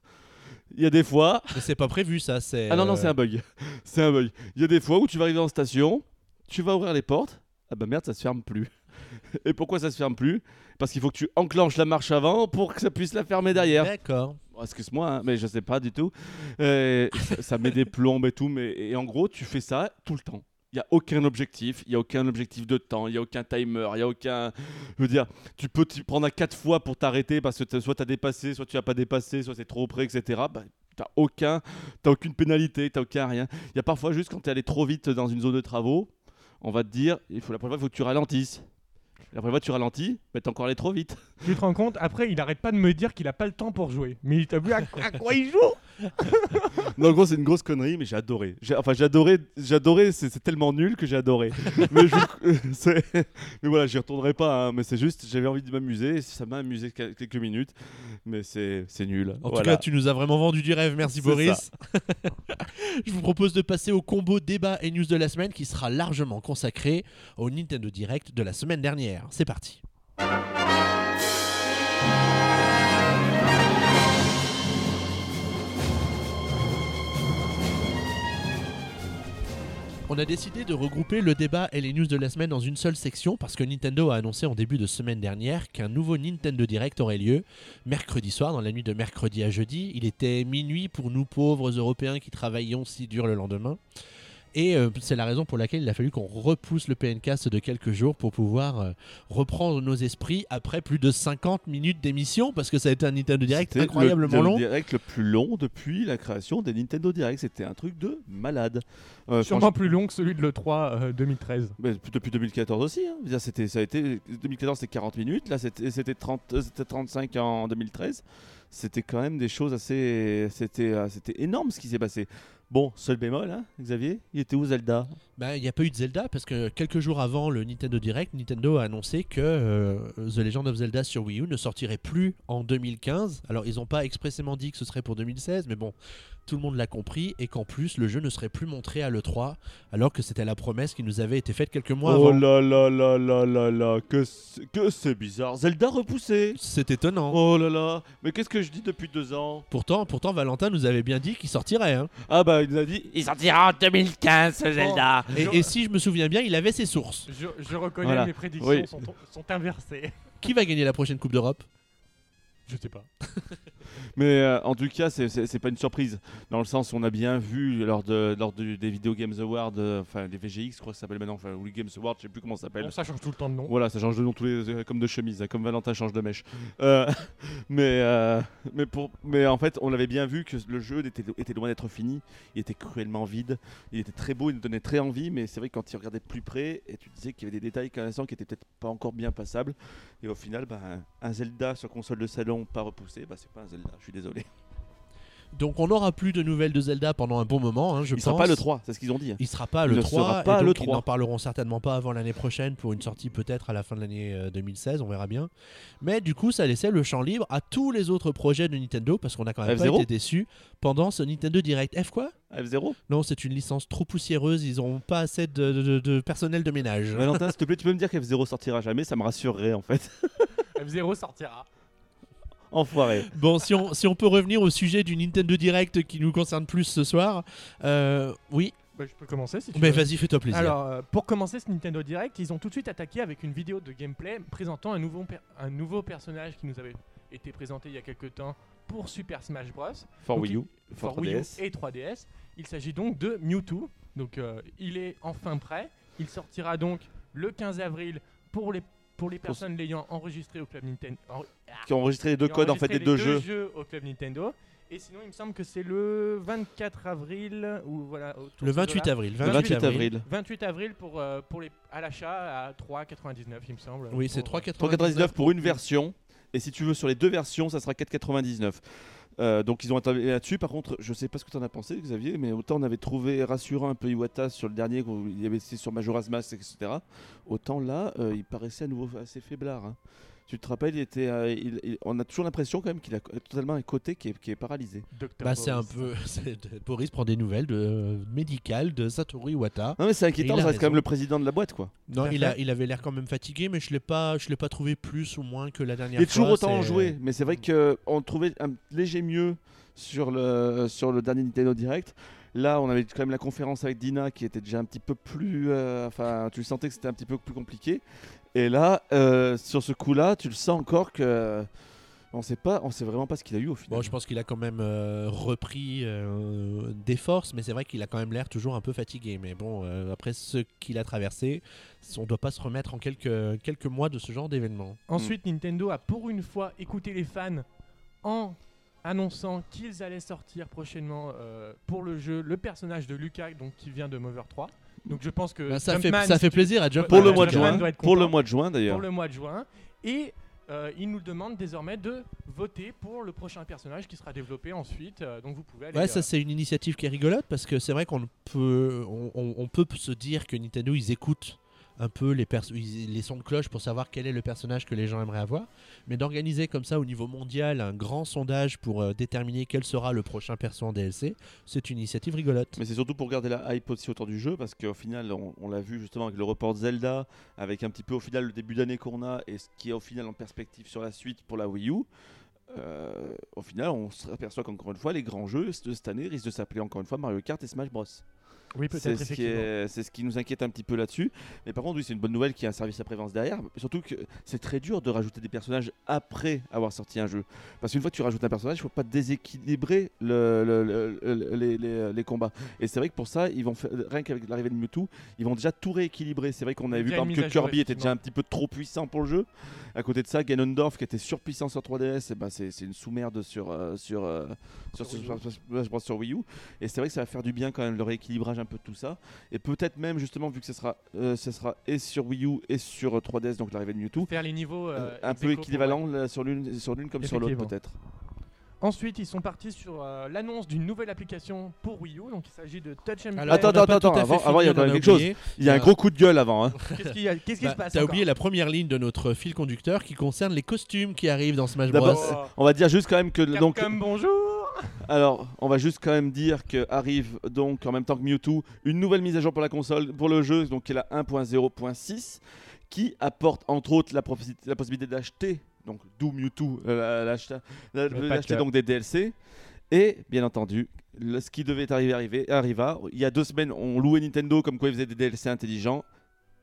Il y a des fois. Mais c'est pas prévu ça, c'est. Ah non, non, euh, c'est un bug. C'est un bug. Il y a des fois où tu vas arriver en station, tu vas ouvrir les portes, ah bah merde, ça se ferme plus. Et pourquoi ça se ferme plus? Parce qu'il faut que tu enclenches la marche avant pour que ça puisse la fermer derrière. D'accord. Bon, Excuse-moi, hein, mais je sais pas du tout. Euh, ça, met des plombes et tout, mais et en gros, tu fais ça tout le temps. Il n'y a aucun objectif, il n'y a aucun objectif de temps, il n'y a aucun timer, il n'y a aucun. Je veux dire, tu peux t'y prendre à quatre fois pour t'arrêter parce que t'as- soit tu as dépassé, soit tu n'as pas dépassé, soit c'est trop près, etc. Bah, tu n'as aucun, t'as aucune pénalité, tu n'as aucun rien. Il y a parfois juste quand tu es allé trop vite dans une zone de travaux, on va te dire, il faut, la prochaine fois, il faut que tu ralentisses. La fois, tu ralentis, mais t'es encore allé trop vite. Tu te rends compte Après, il arrête pas de me dire qu'il a pas le temps pour jouer. Mais il t'a vu à quoi il joue? Non, en gros, c'est une grosse connerie, mais j'ai adoré. J'ai- Enfin, j'ai adoré, j'ai adoré, c'est c'est tellement nul que j'ai adoré. mais, je- c'est- mais voilà, j'y retournerai pas, hein, mais c'est juste, j'avais envie de m'amuser, ça m'a amusé quel- quelques minutes, mais c'est c'est nul. En tout cas, tu nous as vraiment vendu du rêve, merci C'est Boris. Je vous propose de passer au combo débat et news de la semaine qui sera largement consacré au Nintendo Direct de la semaine dernière. C'est parti. On a décidé de regrouper le débat et les news de la semaine dans une seule section parce que Nintendo a annoncé en début de semaine dernière qu'un nouveau Nintendo Direct aurait lieu mercredi soir, dans la nuit de mercredi à jeudi. Il était minuit pour nous pauvres Européens qui travaillions si dur le lendemain. Et euh, c'est la raison pour laquelle il a fallu qu'on repousse le PNcast de quelques jours pour pouvoir euh, reprendre nos esprits après plus de 50 minutes d'émission parce que ça a été un Nintendo Direct incroyablement le, long. Le direct le plus long depuis la création des Nintendo Direct. C'était un truc de malade. Euh, Sûrement plus long que celui de l'E3 euh, 2013. mais depuis 2014 aussi. Hein. Je veux dire, C'était, ça a été 2014 c'était 40 minutes. Là c'était, c'était 30, euh, c'était 35 en 2013. C'était quand même des choses assez, c'était, euh, c'était énorme ce qui s'est passé. Bon, seul bémol, hein, Xavier, il était où Zelda? Ben, Il n'y a pas eu de Zelda parce que quelques jours avant le Nintendo Direct, Nintendo a annoncé que euh, The Legend of Zelda sur Wii U ne sortirait plus en 2015. Alors ils n'ont pas expressément dit que ce serait pour 2016, mais bon, tout le monde l'a compris et qu'en plus le jeu ne serait plus montré à l'E3 alors que c'était la promesse qui nous avait été faite quelques mois Oh avant. là là là là là là, que c'est, que c'est bizarre. Zelda repoussé. C'est étonnant. Oh là là, mais qu'est-ce que je dis depuis deux ans? Pourtant, pourtant, Valentin nous avait bien dit qu'il sortirait. hein. Ah bah il nous a dit, il sortira en 2015 ce Zelda. Et, et si je me souviens bien, il avait ses sources. Je, je reconnais Voilà. mes prédictions Oui. sont, sont inversées. Qui va gagner la prochaine Coupe d'Europe? Je sais pas. Mais euh, en tout cas, c'est- pas une surprise. Dans le sens on a bien vu lors, de, lors du- des Video Games Awards, euh, enfin des VGX, je crois que ça s'appelle maintenant, enfin ou les Games Awards, je sais plus comment ça s'appelle. Bon, ça change tout le temps de nom. Voilà, ça change de nom tous les euh, comme de chemise, comme Valentin change de mèche. Euh, mais mais pour mais en fait, on avait bien vu que le jeu était, était loin d'être fini. Il était cruellement vide. Il était très beau, il nous donnait très envie, mais c'est vrai que quand tu regardais de plus près et tu disais qu'il y avait des détails qu'à qui étaient peut-être pas encore bien passables. Et au final, bah, un Zelda sur console de salon pas repoussé, bah c'est pas un Zelda. Je suis désolé. Donc on n'aura plus de nouvelles de Zelda pendant un bon moment, hein, je il pense. sera pas le 3, c'est ce qu'ils ont dit. hein. Il sera pas Il le ne 3 sera pas et le donc ils 3. n'en parleront certainement pas avant l'année prochaine pour une sortie peut-être à la fin de l'année euh, 2016, on verra bien. Mais du coup, ça laissait le champ libre à tous les autres projets de Nintendo parce qu'on a quand même pas été déçus pendant ce Nintendo Direct. F quoi? F0 Non, c'est une licence trop poussiéreuse, ils n'ont pas assez de, de- de personnel de ménage. Valentin, s'il te plaît, tu peux me dire qu'F0 sortira jamais, ça me rassurerait en fait. F0 sortira. Enfoiré. Bon, si on, si on peut revenir au sujet du Nintendo Direct qui nous concerne plus ce soir, euh, oui, Bah, je peux commencer si tu mais veux. vas-y, fais-toi plaisir. Alors, euh, pour commencer ce Nintendo Direct, ils ont tout de suite attaqué avec une vidéo de gameplay présentant un nouveau, per- un nouveau personnage qui nous avait été présenté il y a quelques temps pour Super Smash Bros. For Wii U, il- for for Wii U 3DS. et 3DS. Il s'agit donc de Mewtwo. Donc, euh, il est enfin prêt. Il sortira donc le 15 avril pour les, pour les Pour- personnes l'ayant enregistré au Club Nintendo. en- Qui ont enregistré les deux codes en fait des deux jeux. au Club Nintendo. Et sinon, il me semble que c'est le 24 avril ou voilà. le de ce 28 là. avril. Le 28, 28 avril. avril. 28 avril pour, euh, pour les, à l'achat à 3,99 il me semble. Oui, c'est Pour- 3,99 3,99 pour une version. Et si tu veux sur les deux versions, ça sera 4,99. Euh, donc ils ont intervenu là-dessus. Par contre, je sais pas ce que tu en as pensé, Xavier, mais autant on avait trouvé rassurant un peu Iwata sur le dernier, il y avait sur Majora's Mask, etc. Autant là, euh, il paraissait à nouveau assez faiblard. hein. Tu te rappelles, il était, euh, il- il- on a toujours l'impression quand même qu'il a totalement un côté qui est, qui est paralysé. Bah, c'est un Boris. peu. Boris prend des nouvelles de médicales de Satoru Iwata. Non mais c'est inquiétant, ça reste quand même le président de la boîte quoi. Non, il, a, il avait l'air quand même fatigué, mais je l'ai pas, je l'ai pas trouvé plus ou moins que la dernière Il est toujours fois. autant c'est- joué, mais c'est vrai qu'on trouvait un léger mieux sur le, sur le dernier Nintendo Direct. Là, on avait quand même la conférence avec Dina qui était déjà un petit peu plus. euh, Enfin, tu sentais que c'était un petit peu plus compliqué. Et là, euh, sur ce coup-là, tu le sens encore que. On sait pas, on sait vraiment pas ce qu'il a eu au final. Bon, je pense qu'il a quand même euh, repris euh, des forces, mais c'est vrai qu'il a quand même l'air toujours un peu fatigué. Mais bon, euh, après ce qu'il a traversé, on doit pas se remettre en quelques, quelques mois de ce genre d'événement. Ensuite, Nintendo a pour une fois écouté les fans en annonçant qu'ils allaient sortir prochainement euh, pour le jeu le personnage de Lucas donc qui vient de Mover 3. Donc je pense que Bah, ça, fait, Jumpman, ça fait plaisir à Jump pour le mois de Jumpman juin, pour le mois de juin d'ailleurs. pour le mois de juin et euh, il nous demande désormais de voter pour le prochain personnage qui sera développé ensuite. euh, donc vous pouvez aller Ouais, euh, ça c'est une initiative qui est rigolote parce que c'est vrai qu'on peut, on, on- on peut se dire que Nintendo ils écoutent un peu les, sons de cloche pour savoir quel est le personnage que les gens aimeraient avoir, mais d'organiser comme ça au niveau mondial un grand sondage pour euh, déterminer quel sera le prochain perso en DLC, c'est une initiative rigolote. Mais c'est surtout pour garder la hype aussi autour du jeu parce qu'au final, on, l'a vu justement avec le report Zelda, avec un petit peu au final le début d'année qu'on a et ce qui est au final en perspective sur la suite pour la Wii U. euh, au final, on se aperçoit qu'encore une fois, les grands jeux de cette année risquent de s'appeler encore une fois Mario Kart et Smash Bros. Oui, C'est peut-être ce, qui effectivement. est- c'est ce qui nous inquiète un petit peu là-dessus. Mais par contre, oui, c'est une bonne nouvelle qu'il y ait un service après-vente derrière. Surtout que c'est très dur de rajouter des personnages après avoir sorti un jeu. Parce qu'une fois que tu rajoutes un personnage, il faut pas déséquilibrer le- le- le- le- les, les- les combats. Et c'est vrai que pour ça, ils vont faire, rien qu'avec l'arrivée de Mewtwo, ils vont déjà tout rééquilibrer. C'est vrai qu'on avait vu a par exemple que Kirby était déjà un petit peu trop puissant pour le jeu. À côté de ça, Ganondorf qui était surpuissant sur 3DS, eh ben, c'est une sous-merde sur, euh, sur, euh, sur, Sur Wii sur- sur Wii U. Et c'est vrai que ça va faire du bien quand même le rééquilibrage un peu de tout ça. Et peut-être même justement vu que ce sera, euh, ce sera et sur Wii U et sur euh, 3DS, donc l'arrivée de Mewtwo, Faire les niveaux un peu aequo pour- équivalent là, sur l'une comme sur l'autre peut-être. Ensuite, ils sont partis sur euh, l'annonce d'une nouvelle application pour Wii U. Donc, il s'agit de Touch and Play. Alors, Attends, attends, attends, avant- il y a quand même quelque chose. Il y a un gros coup de gueule avant. hein. Qu'est-ce qui Bah, se passe T'as encore oublié la première ligne de notre fil conducteur qui concerne les costumes qui arrivent dans Smash D'abord, Bros. Oh. On va dire juste quand même que donc Capcom, bonjour Alors, on va juste quand même dire que arrive donc en même temps que Mewtwo une nouvelle mise à jour pour la console, pour le jeu, donc qui est la 1.0.6, qui apporte entre autres la, possi- la possibilité d'acheter, donc d'où Mewtwo, euh, la- l'acheter la- donc des DLC, et bien entendu. le- ce qui devait arriver arriver- arriva. Il y a deux semaines, on louait Nintendo comme quoi ils faisaient des DLC intelligents.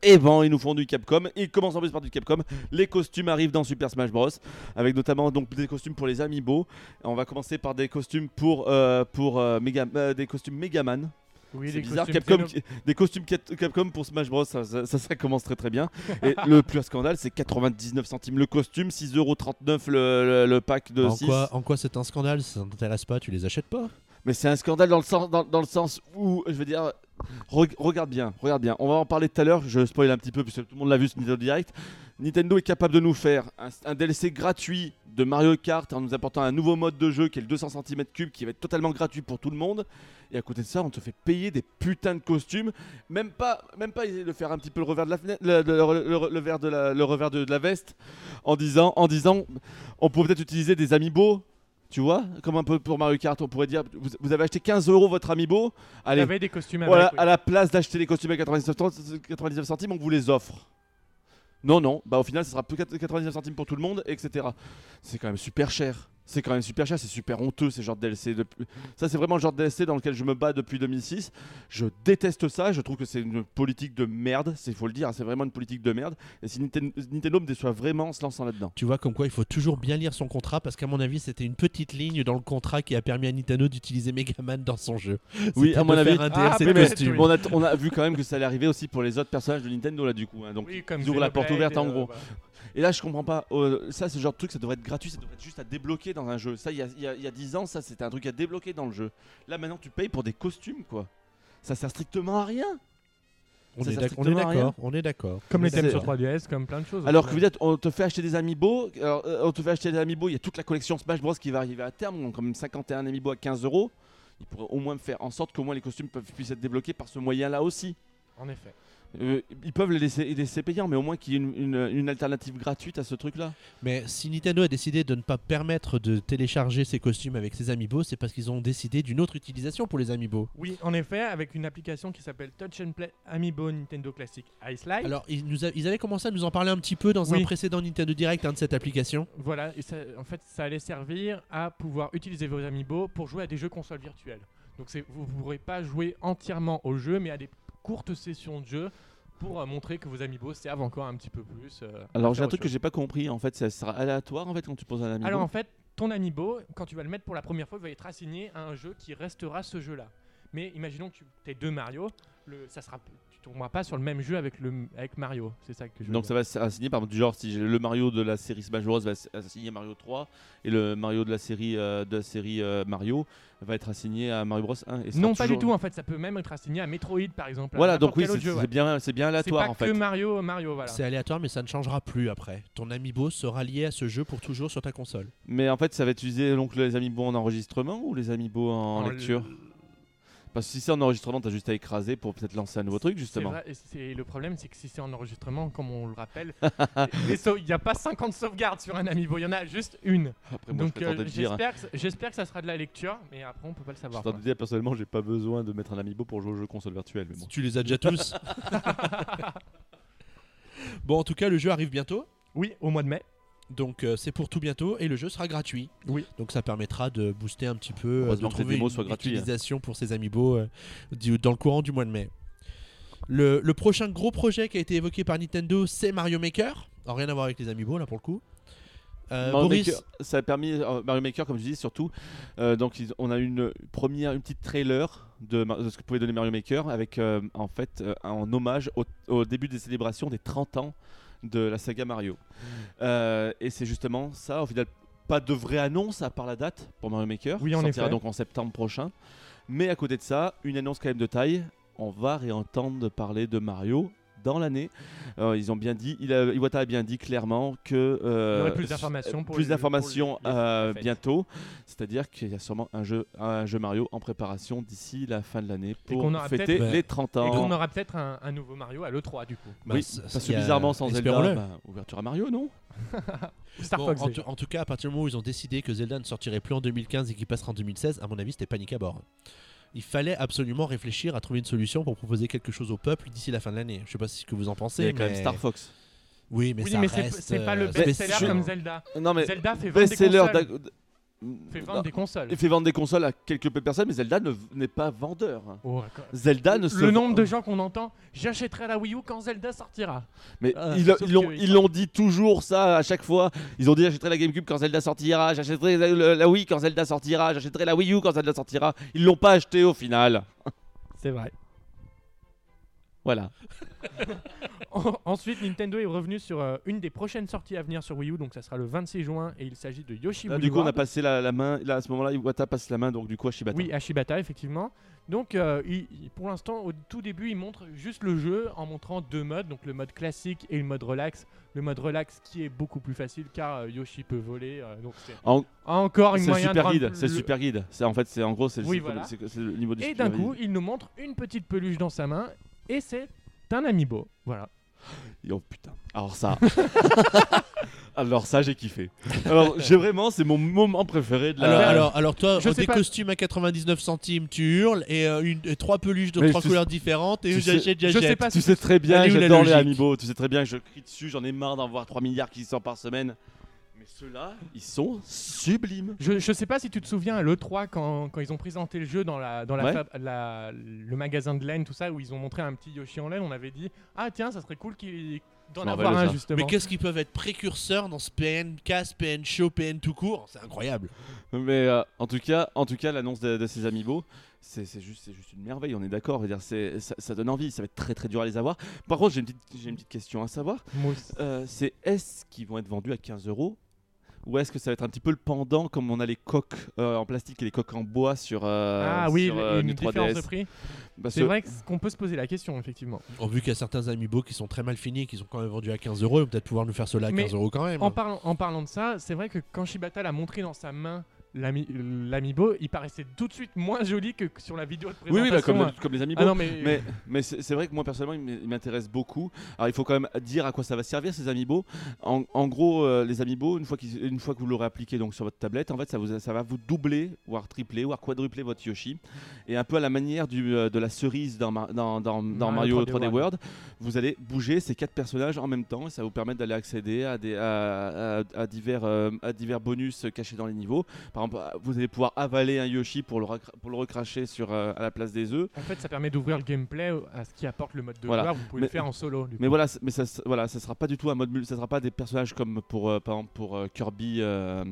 Et bon, ils nous font du Capcom. Ils commencent en plus par du Capcom. Les costumes arrivent dans Super Smash Bros. Avec notamment donc des costumes pour les Amiibo. On va commencer par des costumes pour, euh, pour euh, Mega- euh, des costumes Megaman. Oui, C'est bizarre. costumes Capcom, qui- des costumes Cap- Capcom pour Smash Bros. Ça, ça, ça, ça commence très très bien. Et le plus scandale, c'est 99 centimes le costume, 6,39€ le, le, le pack de en, 6. quoi, en quoi c'est un scandale? Si ça t'intéresse pas, tu les achètes pas? Mais c'est un scandale dans le sens, dans, dans le sens où, je veux dire, re- regarde bien, regarde bien. On va en parler tout à l'heure. Je spoil un petit peu puisque tout le monde l'a vu sur Nintendo Direct. Nintendo est capable de nous faire un, un DLC gratuit de Mario Kart en nous apportant un nouveau mode de jeu qui est le 200 cm3 qui va être totalement gratuit pour tout le monde. Et à côté de ça, on te fait payer des putains de costumes. Même pas, même pas essayer de faire un petit peu le revers de la fenêtre, le, le- le- le revers de la, le revers de, de la veste, en disant, en disant, on pourrait peut-être utiliser des amiibo. Tu vois, comme un peu pour Mario Kart, on pourrait dire, vous, vous avez acheté 15 euros votre amiibo, allez, avait des costumes voilà, avec. oui. à la place d'acheter les costumes à 99 cent- 99 centimes, on vous les offre. Non, non, bah au final, ce sera plus 99 centimes pour tout le monde, etc. C'est quand même super cher. C'est quand même super cher, c'est super honteux ces genres de DLC. Ça, c'est vraiment le genre de DLC dans lequel je me bats depuis 2006. Je déteste ça, je trouve que c'est une politique de merde, il faut le dire, hein, c'est vraiment une politique de merde. Et si Ninten- Nintendo me déçoit vraiment en se lançant là-dedans. Tu vois, comme quoi il faut toujours bien lire son contrat parce qu'à mon avis, c'était une petite ligne dans le contrat qui a permis à Nintendo d'utiliser Megaman dans son jeu. Oui, à mon avis. un Ah, DLC costume. On a, on a vu quand même que ça allait arriver aussi pour les autres personnages de Nintendo là du coup. hein. donc Oui, comme ils ouvrent la porte ouverte en euh, gros. Et là, je comprends pas. euh, ça, ce genre de truc, ça devrait être gratuit, ça devrait être juste à débloquer dans un jeu. Ça, il y a, il y a- il y a 10 ans, ça, c'était un truc à débloquer dans le jeu. Là, maintenant, tu payes pour des costumes, quoi. Ça sert strictement à rien. On ça est on d'accord, on est d'accord. Comme les C'est- thèmes sur 3DS, comme plein de choses. Alors que vous êtes, on te fait acheter des amiibo. Alors, euh, on te fait acheter des amiibo. Il y a toute la collection Smash Bros qui va arriver à terme. Donc, quand même 51 amiibo à 15 euros. Ils pourraient au moins faire en sorte qu'au moins les costumes peuvent, puissent être débloqués par ce moyen-là aussi. En effet. Euh, ils peuvent les laisser, les laisser payants, mais au moins qu'il y ait une, une- une alternative gratuite à ce truc-là. Mais si Nintendo a décidé de ne pas permettre de télécharger ces costumes avec ses amiibo, c'est parce qu'ils ont décidé d'une autre utilisation pour les amiibo. Oui, en effet, avec une application qui s'appelle Touch and Play Amiibo Nintendo Classic Ice Light. Alors, ils, nous a- ils avaient commencé à nous en parler un petit peu dans Oui. un précédent Nintendo Direct hein, de cette application. Voilà, et ça- en fait, ça allait servir à pouvoir utiliser vos amiibo pour jouer à des jeux consoles virtuelles. Donc, vous ne pourrez pas jouer entièrement au jeu, mais à des courtes sessions de jeu pour euh, montrer que vos amiibo servent encore un petit peu plus. euh, Alors, j'ai un truc que j'ai pas compris. En fait, ça sera aléatoire en fait quand tu poses un amiibo. Alors en fait, ton amiibo, quand tu vas le mettre pour la première fois, il va être assigné à un jeu qui restera ce jeu-là. Mais imaginons que tu aies deux Mario, le, ça sera, tomberas pas sur le même jeu avec, le, avec Mario. C'est ça que je veux Donc dire. ça va s'assigner par exemple du genre si j'ai le Mario de la série Smash Bros va assigner Mario 3 et le Mario de la série euh, de la série euh, Mario va être assigné à Mario Bros 1 et Non, pas du tout en fait. Ça peut même être assigné à Metroid par exemple. Voilà donc oui c'est ouais. bien c'est bien aléatoire pas en que fait. Mario, Mario, voilà. C'est aléatoire, mais ça ne changera plus après. Ton amiibo sera lié à ce jeu pour toujours sur ta console. Mais en fait ça va utiliser donc les amiibo en enregistrement ou les amiibo en, En lecture? l- Parce que si c'est en enregistrement t'as juste à écraser pour peut-être lancer un nouveau truc C'est justement. vrai, et le problème, c'est que si c'est en enregistrement, comme on le rappelle, il n'y a pas 50 sauvegardes sur un amiibo, il y en a juste une. Après moi Donc je euh, hein. j'espère que, j'espère que ça sera de la lecture, mais après on peut pas le Je savoir. prétendais te dire personnellement j'ai pas besoin de mettre un amiibo pour jouer aux jeux console virtuelle mais bon. Tu les as déjà tous. bon, en tout cas, le jeu arrive bientôt. Oui, au mois de mai. Donc euh, c'est pour tout bientôt et le jeu sera gratuit. Oui. Donc ça permettra de booster un petit peu, euh, de trouver hein. utilisation pour ces amiibo euh, du- dans le courant du mois de mai. Le, le prochain gros projet qui a été évoqué par Nintendo, c'est Mario Maker. Alors, rien à voir avec les amiibo là pour le coup. Euh, Mario Boris, Maker, ça a permis Mario Maker, comme je dis, surtout. donc, on a une première, une petite trailer de, ce que pouvait donner Mario Maker, avec en fait en hommage au, au début des célébrations des 30 ans de la saga Mario. Mm. Euh, et c'est justement ça, au final, pas de vraie annonce à part la date pour Mario Maker. Oui, en sortira effet. donc en septembre prochain. Mais à côté de ça, une annonce quand même de taille. On va réentendre parler de Mario dans l'année. Euh, ils ont bien dit, il a- Iwata a bien dit clairement que euh, Il y aurait plus d'informations pour plus le- d'informations euh, bientôt. C'est-à-dire qu'il y a sûrement un jeu, un jeu Mario en préparation d'ici la fin de l'année pour fêter les 30 Et ans. qu'on aura peut-être un, un nouveau Mario à l'E3 du coup. bah, oui, parce que bizarrement sans Zelda, bah, ouverture à Mario, non Star Bon, Fox. en, en tout cas, à partir du moment où ils ont décidé que Zelda ne sortirait plus en 2015 et qu'il passera en 2016, à mon avis, c'était panique à bord. Il fallait absolument réfléchir à trouver une solution pour proposer quelque chose au peuple d'ici la fin de l'année. Je sais pas ce que vous en Il y pensez. a quand même mais- Star Fox. Oui, mais oui, ça mais c'est pas le euh, best-seller comme Zelda. Non mais Zelda fait best-seller Fait vendre des consoles. Il fait vendre des consoles à quelques peu de personnes, mais Zelda ne- n'est pas vendeur. Oh. Zelda ne se le nombre de gens qu'on entend, j'achèterai la Wii U quand Zelda sortira. Mais Ah, ils l'ont que- ils l'ont dit toujours ça à chaque fois. Ils ont dit j'achèterai la GameCube quand Zelda sortira, j'achèterai la, la- la Wii quand Zelda sortira, j'achèterai la Wii U quand Zelda sortira. Ils l'ont pas acheté au final. C'est vrai. Voilà. Ensuite, Nintendo est revenu sur euh, une des prochaines sorties à venir sur Wii U, donc ça sera le 26 juin, et il s'agit de Yoshi Woolly du coup, on a passé la, la main. Là, à ce moment-là, Iwata passe la main, donc du coup, à Shibata. Oui, à Shibata, effectivement. Donc, euh, il- pour l'instant, au tout début, il montre juste le jeu en montrant deux modes, donc le mode classique et le mode relax. Le mode relax qui est beaucoup plus facile car euh, Yoshi peut voler, donc c'est En- encore une moyen super guide. C'est le super guide. C'est en fait, c'est en gros, c'est le, Oui, voilà. le niveau du Et d'un coup, il nous montre une petite peluche dans sa main, et c'est un amiibo. Voilà. Oh putain. Alors ça. Alors ça, j'ai kiffé. Alors, j'ai vraiment, c'est mon moment préféré de la. Alors, alors, alors toi, Je euh, sais des pas. costumes à 99 centimes, tu hurles et, euh, une, et trois peluches de Mais trois tu- couleurs différentes et tu sais- j'achète, je sais pas Tu si sais très bien, Elle est où la j'adore les logique amiibo. Tu sais très bien que je crie dessus, j'en ai marre d'en voir 3 milliards qui sortent par semaine. Ceux-là, ils sont sublimes. Je, je sais pas si tu te souviens à l'E3 quand, quand ils ont présenté le jeu dans, la, dans la Ouais. fab- la- le magasin de laine, tout ça, où ils ont montré un petit Yoshi en laine, on avait dit Ah tiens, ça serait cool qu'il- d'en avoir un justement. Mais qu'est-ce qu'ils peuvent être précurseurs dans ce PN casse, PN show, PN tout court? C'est incroyable. Mais euh, en tout cas, en tout cas, l'annonce de, de ces amiibo, c'est juste, une merveille. On est d'accord. Dire, c'est- ça, ça donne envie. Ça va être très très dur à les avoir. Par contre, j'ai une petite, j'ai une petite question à savoir. Euh, c'est est-ce qu'ils vont être vendus à 15 euros ou est-ce que ça va être un petit peu le pendant comme on a les coques euh, en plastique et les coques en bois sur euh, ah oui, sur, euh, une différence 3DS de prix. Parce C'est que- vrai qu'on peut se poser la question, effectivement. En vu qu'il y a certains amiibo qui sont très mal finis qui sont quand même vendus à 15 euros, ils vont peut-être pouvoir nous faire cela à Mais 15 euros quand même. En, parlant, en parlant de ça, c'est vrai que quand Shibata l'a montré dans sa main l'amiibo, il paraissait tout de suite moins joli que sur la vidéo de Oui, oui, présentation. bah, comme, hein. comme les amiibo. Ah non, mais, Mais, mais c'est vrai que moi personnellement il m'intéresse beaucoup. Alors il faut quand même dire à quoi ça va servir ces amiibo. En, en gros euh, les amiibo une fois, une fois que vous l'aurez appliqué donc sur votre tablette en fait ça, vous, ça va vous doubler voire tripler voire quadrupler votre Yoshi et un peu à la manière du, euh, de la cerise dans, Mar- dans, dans- dans Mario Mario 3D 3D World vous allez bouger ces quatre personnages en même temps et ça vous permettre d'aller accéder à, des, à, à- à divers, euh, à divers bonus cachés dans les niveaux. Par vous allez pouvoir avaler un Yoshi pour le, pour le recracher sur, euh, à la place des œufs. en fait, ça permet d'ouvrir le gameplay à ce qui apporte le mode de Voilà. joueur. Vous pouvez Mais- le faire en solo. Mais voilà, mais ça, voilà, ça sera pas du tout un mode, ça sera pas des personnages comme pour, euh, par exemple pour euh, Kirby, euh,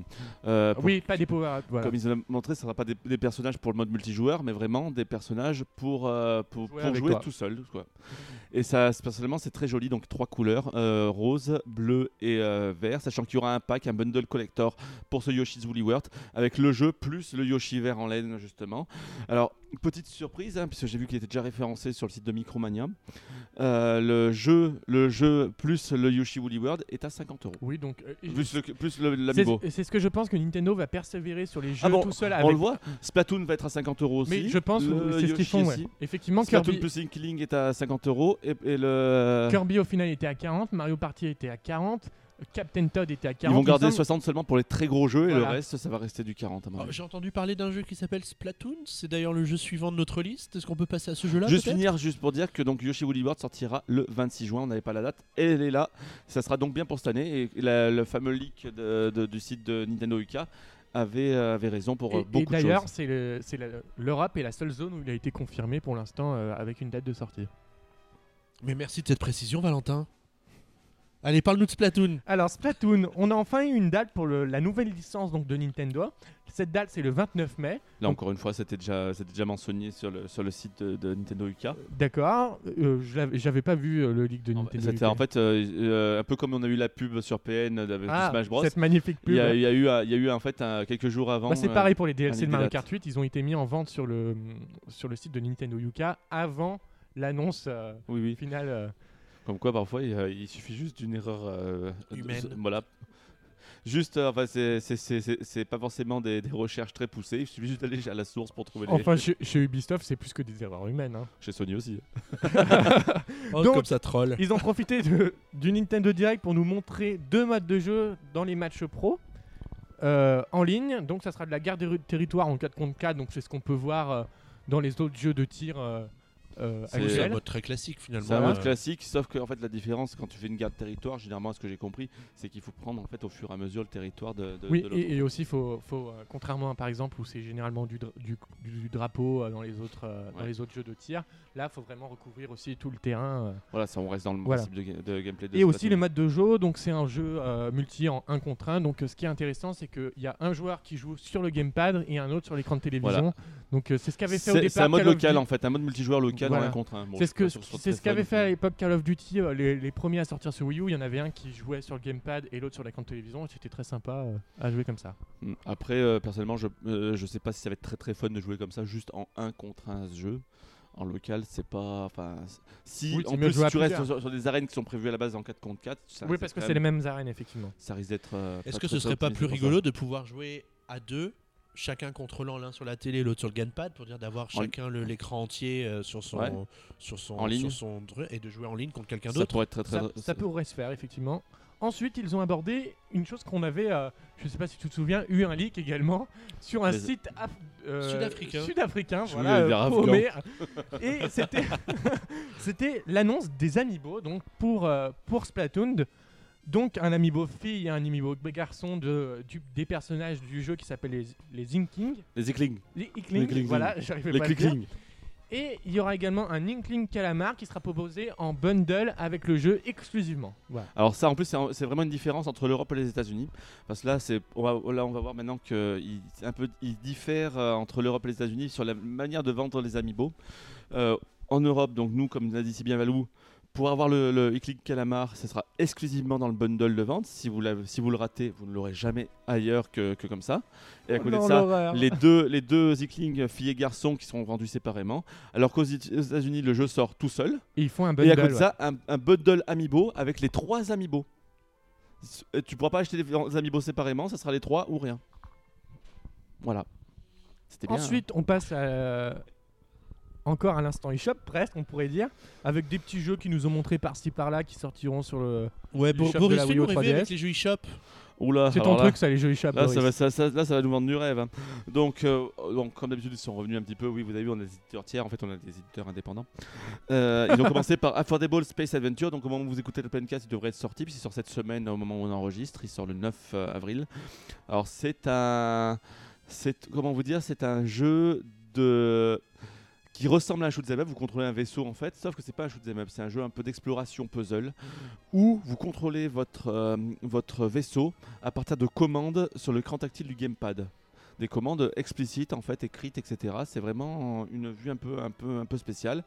euh, pour- Oui, pas des power voilà. comme ils ont montré, ça sera pas des, des personnages pour le mode multijoueur, mais vraiment des personnages pour euh, pour Jouer pour tout seul, quoi. Et ça, personnellement, c'est très joli, donc trois couleurs, euh, rose, bleu et euh, vert, sachant qu'il y aura un pack, un bundle collector pour ce Yoshi's Woolly World avec le jeu plus le Yoshi vert en laine justement. Alors petite surprise, hein, puisque j'ai vu qu'il était déjà référencé sur le site de Micromania. Euh, le jeu, le jeu plus le Yoshi Woolly World est à 50 euros. Oui, donc. euh, Plus le, plus c'est l'amiibo. c'est ce que je pense que Nintendo va persévérer sur les jeux Ah bon, tout seul On avec. le voit. Splatoon va être à 50 euros aussi. Mais je pense c'est ce qu'ils font. ouais. Effectivement, Splatoon Kirby, plus Inkling est à 50 euros et, et le Kirby au final était à 40, Mario Party était à 40. Captain Todd était à 40. Ils vont garder semble. 60 seulement pour les très gros jeux et le reste, ça va rester du 40 à mon Oh, avis. J'ai entendu parler d'un jeu qui s'appelle Splatoon. C'est d'ailleurs le jeu suivant de notre liste. Est-ce qu'on peut passer à ce jeu-là Juste finir, juste pour dire que donc Yoshi Woolly World sortira le 26 juin. On n'avait pas la date, et elle est là. Ça sera donc bien pour cette année. Et la- le fameux leak de- de- du site de Nintendo UK avait, euh, avait raison pour euh, Et- et, beaucoup de d'ailleurs, choses. c'est le- c'est l'Europe est la seule zone où il a été confirmé pour l'instant euh, avec une date de sortie. Mais merci de cette précision, Valentin. Allez, parle-nous de Splatoon. Alors Splatoon, on a enfin eu une date pour le- la nouvelle licence donc de Nintendo. Cette date c'est le 29 mai. Là encore une fois, c'était déjà, c'était déjà mentionné sur le, sur le site de, de Nintendo UK. D'accord. Euh, je l'avais- J'avais pas vu euh, le leak de Nintendo. C'était UK. en fait euh, euh, un peu comme on a eu la pub sur PN avec Ah, Smash Bros. cette magnifique Il pub. y, a, il y a eu, euh, il y a eu en fait un- quelques jours avant. Bah, c'est euh, pareil pour les DLC de Mario. Kart 8, ils ont été mis en vente sur le, sur le site de Nintendo UK avant l'annonce euh, Oui, oui. finale. euh. Comme quoi, parfois, il, euh, il suffit juste d'une erreur euh, Humaine. de- Voilà. Juste, euh, enfin, c'est- pas forcément des, des recherches très poussées. Il suffit juste d'aller à la source pour trouver les. Enfin, chez, chez Ubisoft, c'est plus que des erreurs humaines. hein. Chez Sony aussi. Oh, Donc- comme ça troll. Ils ont profité de- du Nintendo Direct pour nous montrer deux modes de jeu dans les matchs pro. euh, en ligne, donc ça sera de la guerre des territoires en 4 contre 4, donc c'est ce qu'on peut voir euh, dans les autres jeux de tir euh, euh, C'est- un mode très classique finalement. C'est un Euh, mode classique, sauf que en fait, la différence quand tu fais une garde territoire, généralement, ce que j'ai compris, c'est qu'il faut prendre en fait au fur et à mesure le territoire de, de, Oui, de et, et aussi, faut, faut, euh, contrairement à par exemple où c'est généralement du, dra- du, du drapeau euh, dans, les autres, euh, dans Ouais. les autres jeux de tir, là, il faut vraiment recouvrir aussi tout le terrain. euh. Voilà, ça, on reste dans le Voilà. principe de, ga- de gameplay. De Et aussi Splatoon. le mode de jeu, donc c'est un jeu euh, multi en 1 contre 1. Donc euh, ce qui est intéressant, c'est qu'il y a un joueur qui joue sur le gamepad et un autre sur l'écran de télévision. Donc euh, c'est ce qu'avait fait au C'est départ. c'est un mode local en fait, un mode multijoueur local Voilà. en un contre un. Bon, C'est ce que c'est ce qu'avait fait à l'époque Call of Duty, euh, les, les premiers à sortir sur Wii U. Il y en avait un qui jouait sur le gamepad et l'autre sur l'écran de télévision. et C'était très sympa euh, à jouer comme ça. Mm. Après, euh, personnellement, je, euh, je sais pas si ça va être très très fun de jouer comme ça, juste en 1 contre 1 ce jeu. En local, c'est pas. Enfin, si Oui, en plus si tu restes sur, sur des arènes qui sont prévues à la base en 4 contre 4, ça oui, risque parce que c'est les même- mêmes arènes effectivement. Ça risque d'être. Est-ce que ce serait pas plus rigolo de pouvoir jouer à deux, chacun contrôlant l'un sur la télé, l'autre sur le gamepad, pour dire d'avoir chacun l'écran entier euh, sur son, Ouais. sur son, En ligne. sur son truc et de jouer en ligne contre quelqu'un Ça d'autre pourrait être très très. Ça, ça pourrait se faire effectivement. Ensuite, ils ont abordé une chose qu'on avait, euh, je sais pas si tu te souviens, eu un leak également sur un Les- site af- euh, Sud-africain. Sud-africain, Je voilà, euh, paumé. Et c'était, c'était l'annonce des amiibo, donc pour euh, pour Splatoon. de- Donc un amiibo fille et un amiibo garçon de, du- des personnages du jeu qui s'appelle les, les Inkling. Les éclings. Les Inkling, Inkling. voilà, j'arrivais pas à le dire. Et il y aura également un Inkling Calamar qui sera proposé en bundle avec le jeu exclusivement. Voilà. Alors ça, en plus, c'est vraiment une différence entre l'Europe et les États-Unis, parce que là, c'est, on va, là, on va voir maintenant qu'il un peu, euh, entre l'Europe et les États-Unis sur la manière de vendre les amiibo. Euh, en Europe, donc nous, comme l'a dit si bien Valou, pour avoir le, le Calamar, ce sera exclusivement dans le bundle de vente. Si vous, si vous le ratez, vous ne l'aurez jamais ailleurs que, que comme ça. Et à côté de ça, les deux, les deux filles et garçons qui seront vendus séparément. Alors qu'aux États-Unis, le jeu sort tout seul. Et ils font un Et bundle. à côté de ouais. ça, un, un bundle Amiibo avec les trois Amiibo. Euh, Tu pourras pas acheter les Amiibo séparément, ça sera les trois ou rien. Voilà. C'était bien. hein. Ensuite, on passe à- encore à l'instant eShop, presque, on pourrait dire, avec des petits jeux qui nous ont montrés par-ci par-là qui sortiront sur le. Ouais, Du Bo- shop de Boris, la Wii U rêver 3DS. avec les jeux eShop. C'est ton là- truc, ça, les jeux eShop. Là Boris. ça, va, ça- ça- là, ça va nous vendre du rêve. hein. Donc, euh, donc, comme d'habitude, ils sont revenus un petit peu. Oui, vous avez vu, on a des éditeurs tiers. En fait, on a des éditeurs indépendants. Euh, ils ont commencé par Affordable Space Adventure. Donc, au moment où vous écoutez le podcast, il devrait être sorti. Puis, il sort cette semaine au moment où on enregistre. Il sort le 9 euh, avril. Alors, c'est un. C'est, comment vous dire C'est un jeu de qui ressemble à un shoot'em up. Vous contrôlez un vaisseau en fait, sauf que c'est pas un shoot'em up, c'est un jeu un peu d'exploration puzzle où vous contrôlez votre, euh, votre vaisseau à partir de commandes sur l'écran tactile du gamepad. Des commandes explicites en fait, écrites, etc. C'est vraiment une vue un peu, un peu, un peu spéciale.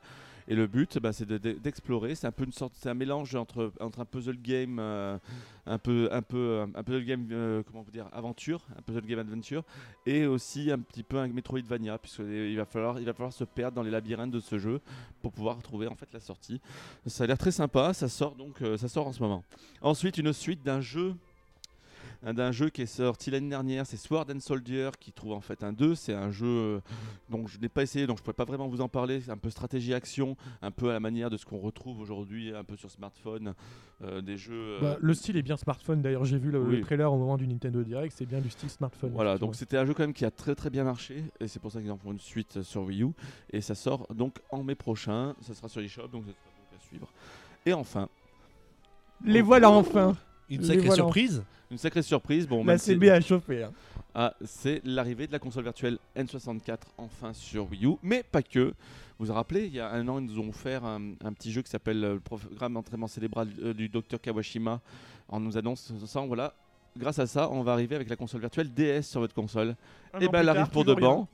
Et le but, bah, c'est de- de- d'explorer. C'est un peu une sorte, c'est un mélange entre, entre un puzzle game, euh, un peu, un peu, un puzzle game, euh, comment vous dire, aventure, un puzzle game adventure, et aussi un petit peu un Metroidvania, puisque il va falloir, il va falloir se perdre dans les labyrinthes de ce jeu pour pouvoir trouver en fait la sortie. Ça a l'air très sympa. Ça sort donc, euh, ça sort en ce moment. Ensuite, une suite d'un jeu d'un jeu qui est sorti l'année dernière, c'est Sword and Soldier, qui trouve en fait un 2. C'est un jeu euh, dont je n'ai pas essayé, donc je ne pourrais pas vraiment vous en parler. C'est un peu stratégie-action, un peu à la manière de ce qu'on retrouve aujourd'hui, un peu sur smartphone, euh, des jeux. euh, Bah, le style est bien smartphone. D'ailleurs, j'ai vu le, trailer au moment du Nintendo Direct. C'est bien du style smartphone. Voilà, donc c'était un jeu quand même qui a très très bien marché et c'est pour ça qu'ils en font une suite sur Wii U et ça sort donc en mai prochain, ça sera sur eShop donc ça sera donc à suivre. Et enfin, les voilà enfin. Une sacrée voilà. surprise. Une sacrée surprise, bon La si- CB a chauffé. hein. Ah, c'est l'arrivée de la console virtuelle N64 enfin sur Wii U, mais pas que. Vous vous rappelez, il y a un an, ils nous ont offert un, un petit jeu qui s'appelle euh, le programme d'entraînement cérébral euh, du docteur Kawashima en nous annonçant, voilà, grâce à ça, on va arriver avec la console virtuelle DS sur votre console. Et an ben elle arrive pour de bon.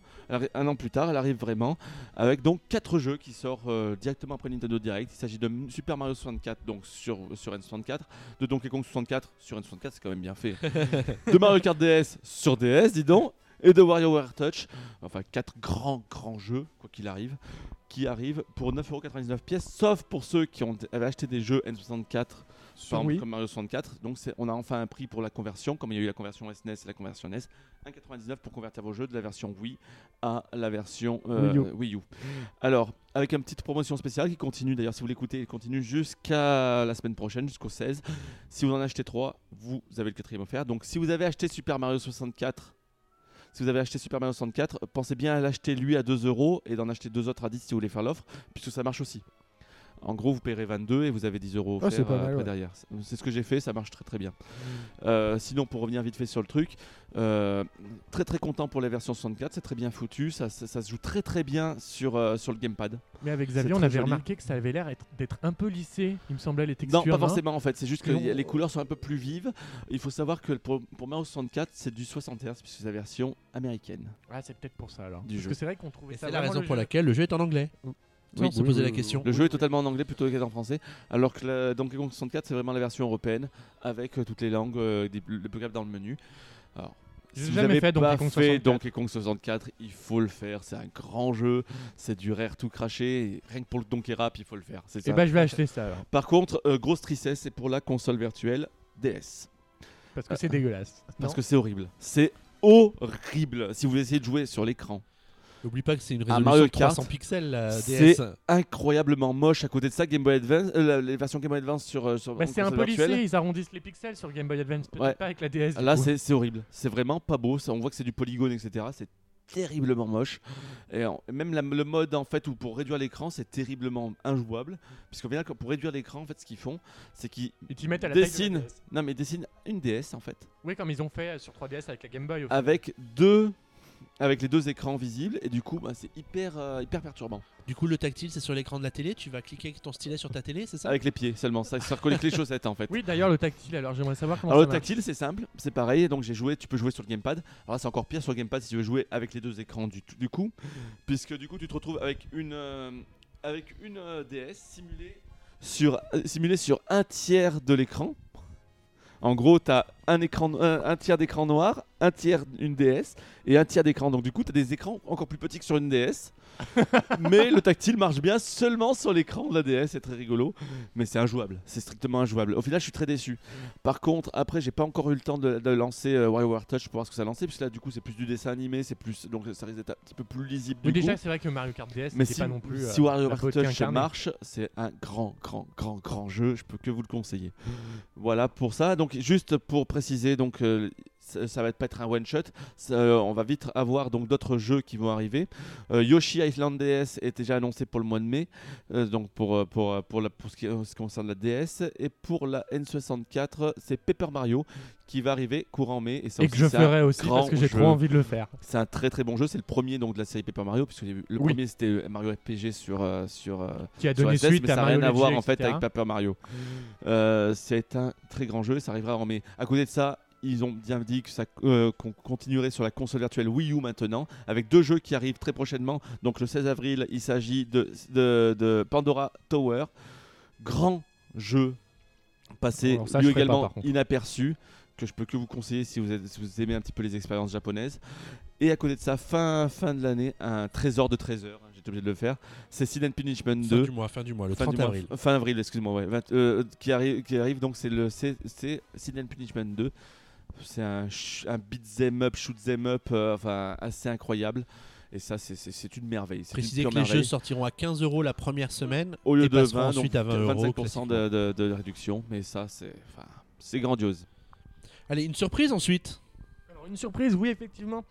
Un an plus tard, elle arrive vraiment avec donc quatre jeux qui sortent euh, directement après Nintendo Direct. Il s'agit de Super Mario 64 donc sur sur N64, de Donkey Kong 64 sur N64, c'est quand même bien fait. de Mario Kart DS sur DS, dis donc, et de WarioWare Touch. Enfin quatre grands grands jeux quoi qu'il arrive qui arrivent pour 9,99€ pièces sauf pour ceux qui ont avaient acheté des jeux N64 Sur par exemple, Wii. comme Mario 64. Donc on a enfin un prix pour la conversion, comme il y a eu la conversion SNES et la conversion NES. 1,99 pour convertir vos jeux de la version Wii à la version euh, Wii U. Wii U. Alors, avec une petite promotion spéciale qui continue, d'ailleurs si vous l'écoutez, elle continue jusqu'à la semaine prochaine, jusqu'au 16. Si vous en achetez 3, vous avez le quatrième offert. Donc si vous avez acheté Super Mario 64, si vous avez acheté Super Mario 64, pensez bien à l'acheter lui à 2 euros et d'en acheter deux autres à 10 si vous voulez faire l'offre, puisque ça marche aussi. En gros, vous paierez 22 et vous avez 10 euros Ah, offerts c'est pas euh, mal, après ouais. derrière. C'est- ce que j'ai fait, ça marche très très bien. Euh, sinon, pour revenir vite fait sur le truc, euh, très très content pour la version 64, c'est très bien foutu, ça, ça- ça se joue très très bien sur, euh, sur le gamepad. Mais avec Xavier, on avait joli. remarqué que ça avait l'air être- d'être un peu lissé. Il me semblait les textures. Non, pas hein. forcément en fait, c'est juste que les couleurs sont un peu plus vives. Il faut savoir que pour, pour Mario 64, c'est du 60 Hz puisque c'est la version américaine. Ah, c'est peut-être pour ça alors. Du Parce jeu. que c'est vrai qu'on trouvait Et ça. c'est la raison pour jeu- laquelle le jeu est en anglais. Oui, on se posait la question. Le jeu est totalement en anglais plutôt qu'en français, alors que la Donkey Kong 64 c'est vraiment la version européenne avec euh, toutes les langues, euh, des- le programme dans le menu. Alors, si vous jamais avez fait Donkey Kong fait 64. Donkey Kong 64, il faut le faire. C'est un grand jeu, c'est du rare tout craché. rien que pour le Donkey Rap, il faut le faire. Et ça. bah, je vais acheter ça alors. Par contre, euh, grosse tristesse, c'est pour la console virtuelle DS. Parce que c'est dégueulasse. Parce que c'est horrible. C'est horrible. Si vous essayez de jouer sur l'écran, N'oublie pas que c'est une résolution Mario de 300 Kart, pixels la c'est- DS. incroyablement moche. À côté de ça, Game Boy Advance, euh, les versions Game Boy Advance sur, euh, sur Bah, c'est un peu lissé, ils arrondissent les pixels sur Game Boy Advance, peut-être Ouais. pas avec la DS. Là, c'est c'est horrible. C'est vraiment pas beau. Ça, on voit que c'est du polygone, etc. C'est terriblement moche. Et en- même la- le mode en fait où pour réduire l'écran, c'est terriblement injouable. Puisqu'au final, pour réduire l'écran, en fait, ce qu'ils font, c'est qu'ils Et tu mettent à la taille de la dessinent. DS. Non, mais dessinent une DS en fait, Oui, comme ils ont fait sur 3DS avec la Game Boy. au avec deux, avec les deux écrans visibles. Et du coup, bah, c'est hyper, euh, hyper perturbant. Du coup, le tactile, c'est sur l'écran de la télé. Tu vas cliquer avec ton stylet sur ta télé, c'est ça? Avec les pieds seulement. Ça, ça recolle avec les chaussettes en fait. Oui, d'ailleurs, le tactile, alors j'aimerais savoir comment Alors ça le marche. tactile c'est simple, c'est pareil, donc j'ai joué, tu peux jouer sur le gamepad. Alors là c'est encore pire sur le gamepad si tu veux jouer avec les deux écrans du, du coup, puisque du coup tu te retrouves avec une, euh, avec une euh, DS simulée sur, euh, simulée sur un tiers de l'écran. En gros, tu as un, tiers d'écran noir, un tiers une DS et un tiers d'écran. Donc du coup, tu as des écrans encore plus petits que sur une DS. mais le tactile marche bien seulement sur l'écran de la DS, c'est très rigolo. Mais c'est injouable, c'est strictement injouable. Au final, je suis très déçu. Par contre, après, j'ai pas encore eu le temps de, de lancer euh, WarioWare Touch pour voir ce que ça lançait, puisque là, du coup, c'est plus du dessin animé, c'est plus donc ça risque d'être un petit peu plus lisible. Oui, Du déjà, c'est vrai que Mario Kart DS, Mais si, pas non plus. euh, si la WarioWare Touch incarnée. marche, c'est un grand, grand, grand, grand jeu. Je peux que vous le conseiller. Voilà pour ça. Donc, juste pour préciser, donc. euh, ça, va être pas être un one shot. Ça, euh, on va vite avoir donc d'autres jeux qui vont arriver. Euh, Yoshi Island DS est déjà annoncé pour le mois de mai, euh, donc pour pour pour, la, pour ce, qui, ce qui concerne la DS et pour la N64, c'est Paper Mario qui va arriver courant mai et, ça Et que je ferai aussi parce que j'ai trop envie de le faire. C'est un très très bon jeu. C'est le premier donc de la série Paper Mario puisque le Oui. premier c'était Mario RPG sur euh, sur Qui a sur donné SNES, suite mais à ça n'a rien à voir en fait avec Paper Mario. Euh, c'est un très grand jeu, ça arrivera en mai. À côté de ça, ils ont bien dit que ça euh, qu'on continuerait sur la console virtuelle Wii U maintenant, avec deux jeux qui arrivent très prochainement. Donc le 16 avril, il s'agit de, de, de Pandora Tower, grand jeu passé ça, lui pas, également inaperçu que je peux que vous conseiller si vous, êtes- si vous aimez un petit peu les expériences japonaises. Et à côté de ça, fin, fin de l'année, un trésor de trésors, hein, j'étais obligé de le faire, c'est Sin and Punishment 2 Fin du mois, fin du mois, le fin 30 du mois- avril. fin avril, excuse-moi, ouais, euh, qui, arrive, qui arrive donc c'est le c'est c'est Sin and Punishment 2 c'est un, un beat them up, shoot them up, euh, enfin assez incroyable. Et ça, c'est- une merveille. pure que les jeux sortiront à 15 euros la première semaine. au lieu et de passeront 20, ensuite donc à 20 euros 25% de, de- de réduction. Mais ça, c'est enfin, grandiose. Allez, une surprise ensuite. Alors, une surprise, oui, effectivement.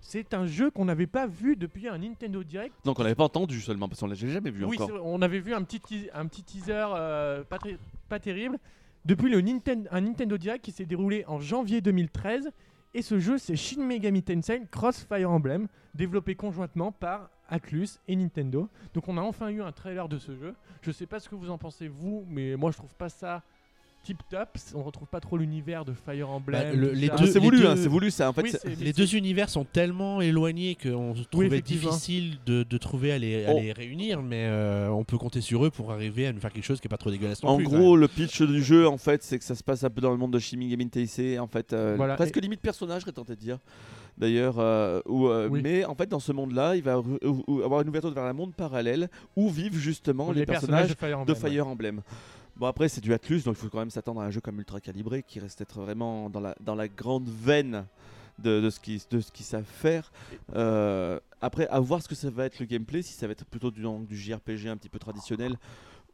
C'est un jeu qu'on n'avait pas vu depuis un Nintendo Direct. Donc on l'avait pas entendu seulement parce qu'on l'a jamais vu Oui, encore. vrai, on avait vu un petit, teas- un petit teaser euh, pas terrible depuis le Ninten- un Nintendo Direct qui s'est déroulé en janvier 2013. Et ce jeu, c'est Shin Megami Tensei Cross Fire Emblem, développé conjointement par Atlus et Nintendo. Donc on a enfin eu un trailer de ce jeu. Je sais pas ce que vous en pensez vous, mais moi je trouve pas ça tip top. On retrouve pas trop l'univers de Fire Emblem. Bah, le- les. Ah, deux- c'est voulu, deux- hein, c'est voulu ça. En fait, Oui, c'est- c'est- mais Les deux univers sont tellement éloignés qu'on se trouvait difficile de, de trouver à les, à Oh. les réunir, mais euh, on peut compter sur eux pour arriver à nous faire quelque chose qui est pas trop dégueulasse non En plus, gros, le pitch du jeu, en fait, c'est que ça se passe un peu dans le monde de Shin Megami Tensei, en fait, euh, Voilà, presque limite personnage, j'aurais tenté de dire. D'ailleurs, euh, euh, Oui. mais en fait, dans ce monde-là, il va avoir une ouverture vers un monde parallèle où vivent justement les, personnages de Emblem. Fire Emblem. Bon après c'est du Atlus donc il faut quand même s'attendre à un jeu comme ultra calibré qui reste être vraiment dans la, dans la grande veine de, ce qu'ils qu'ils savent faire. Euh, après à voir ce que ça va être le gameplay, si ça va être plutôt du, du JRPG un petit peu traditionnel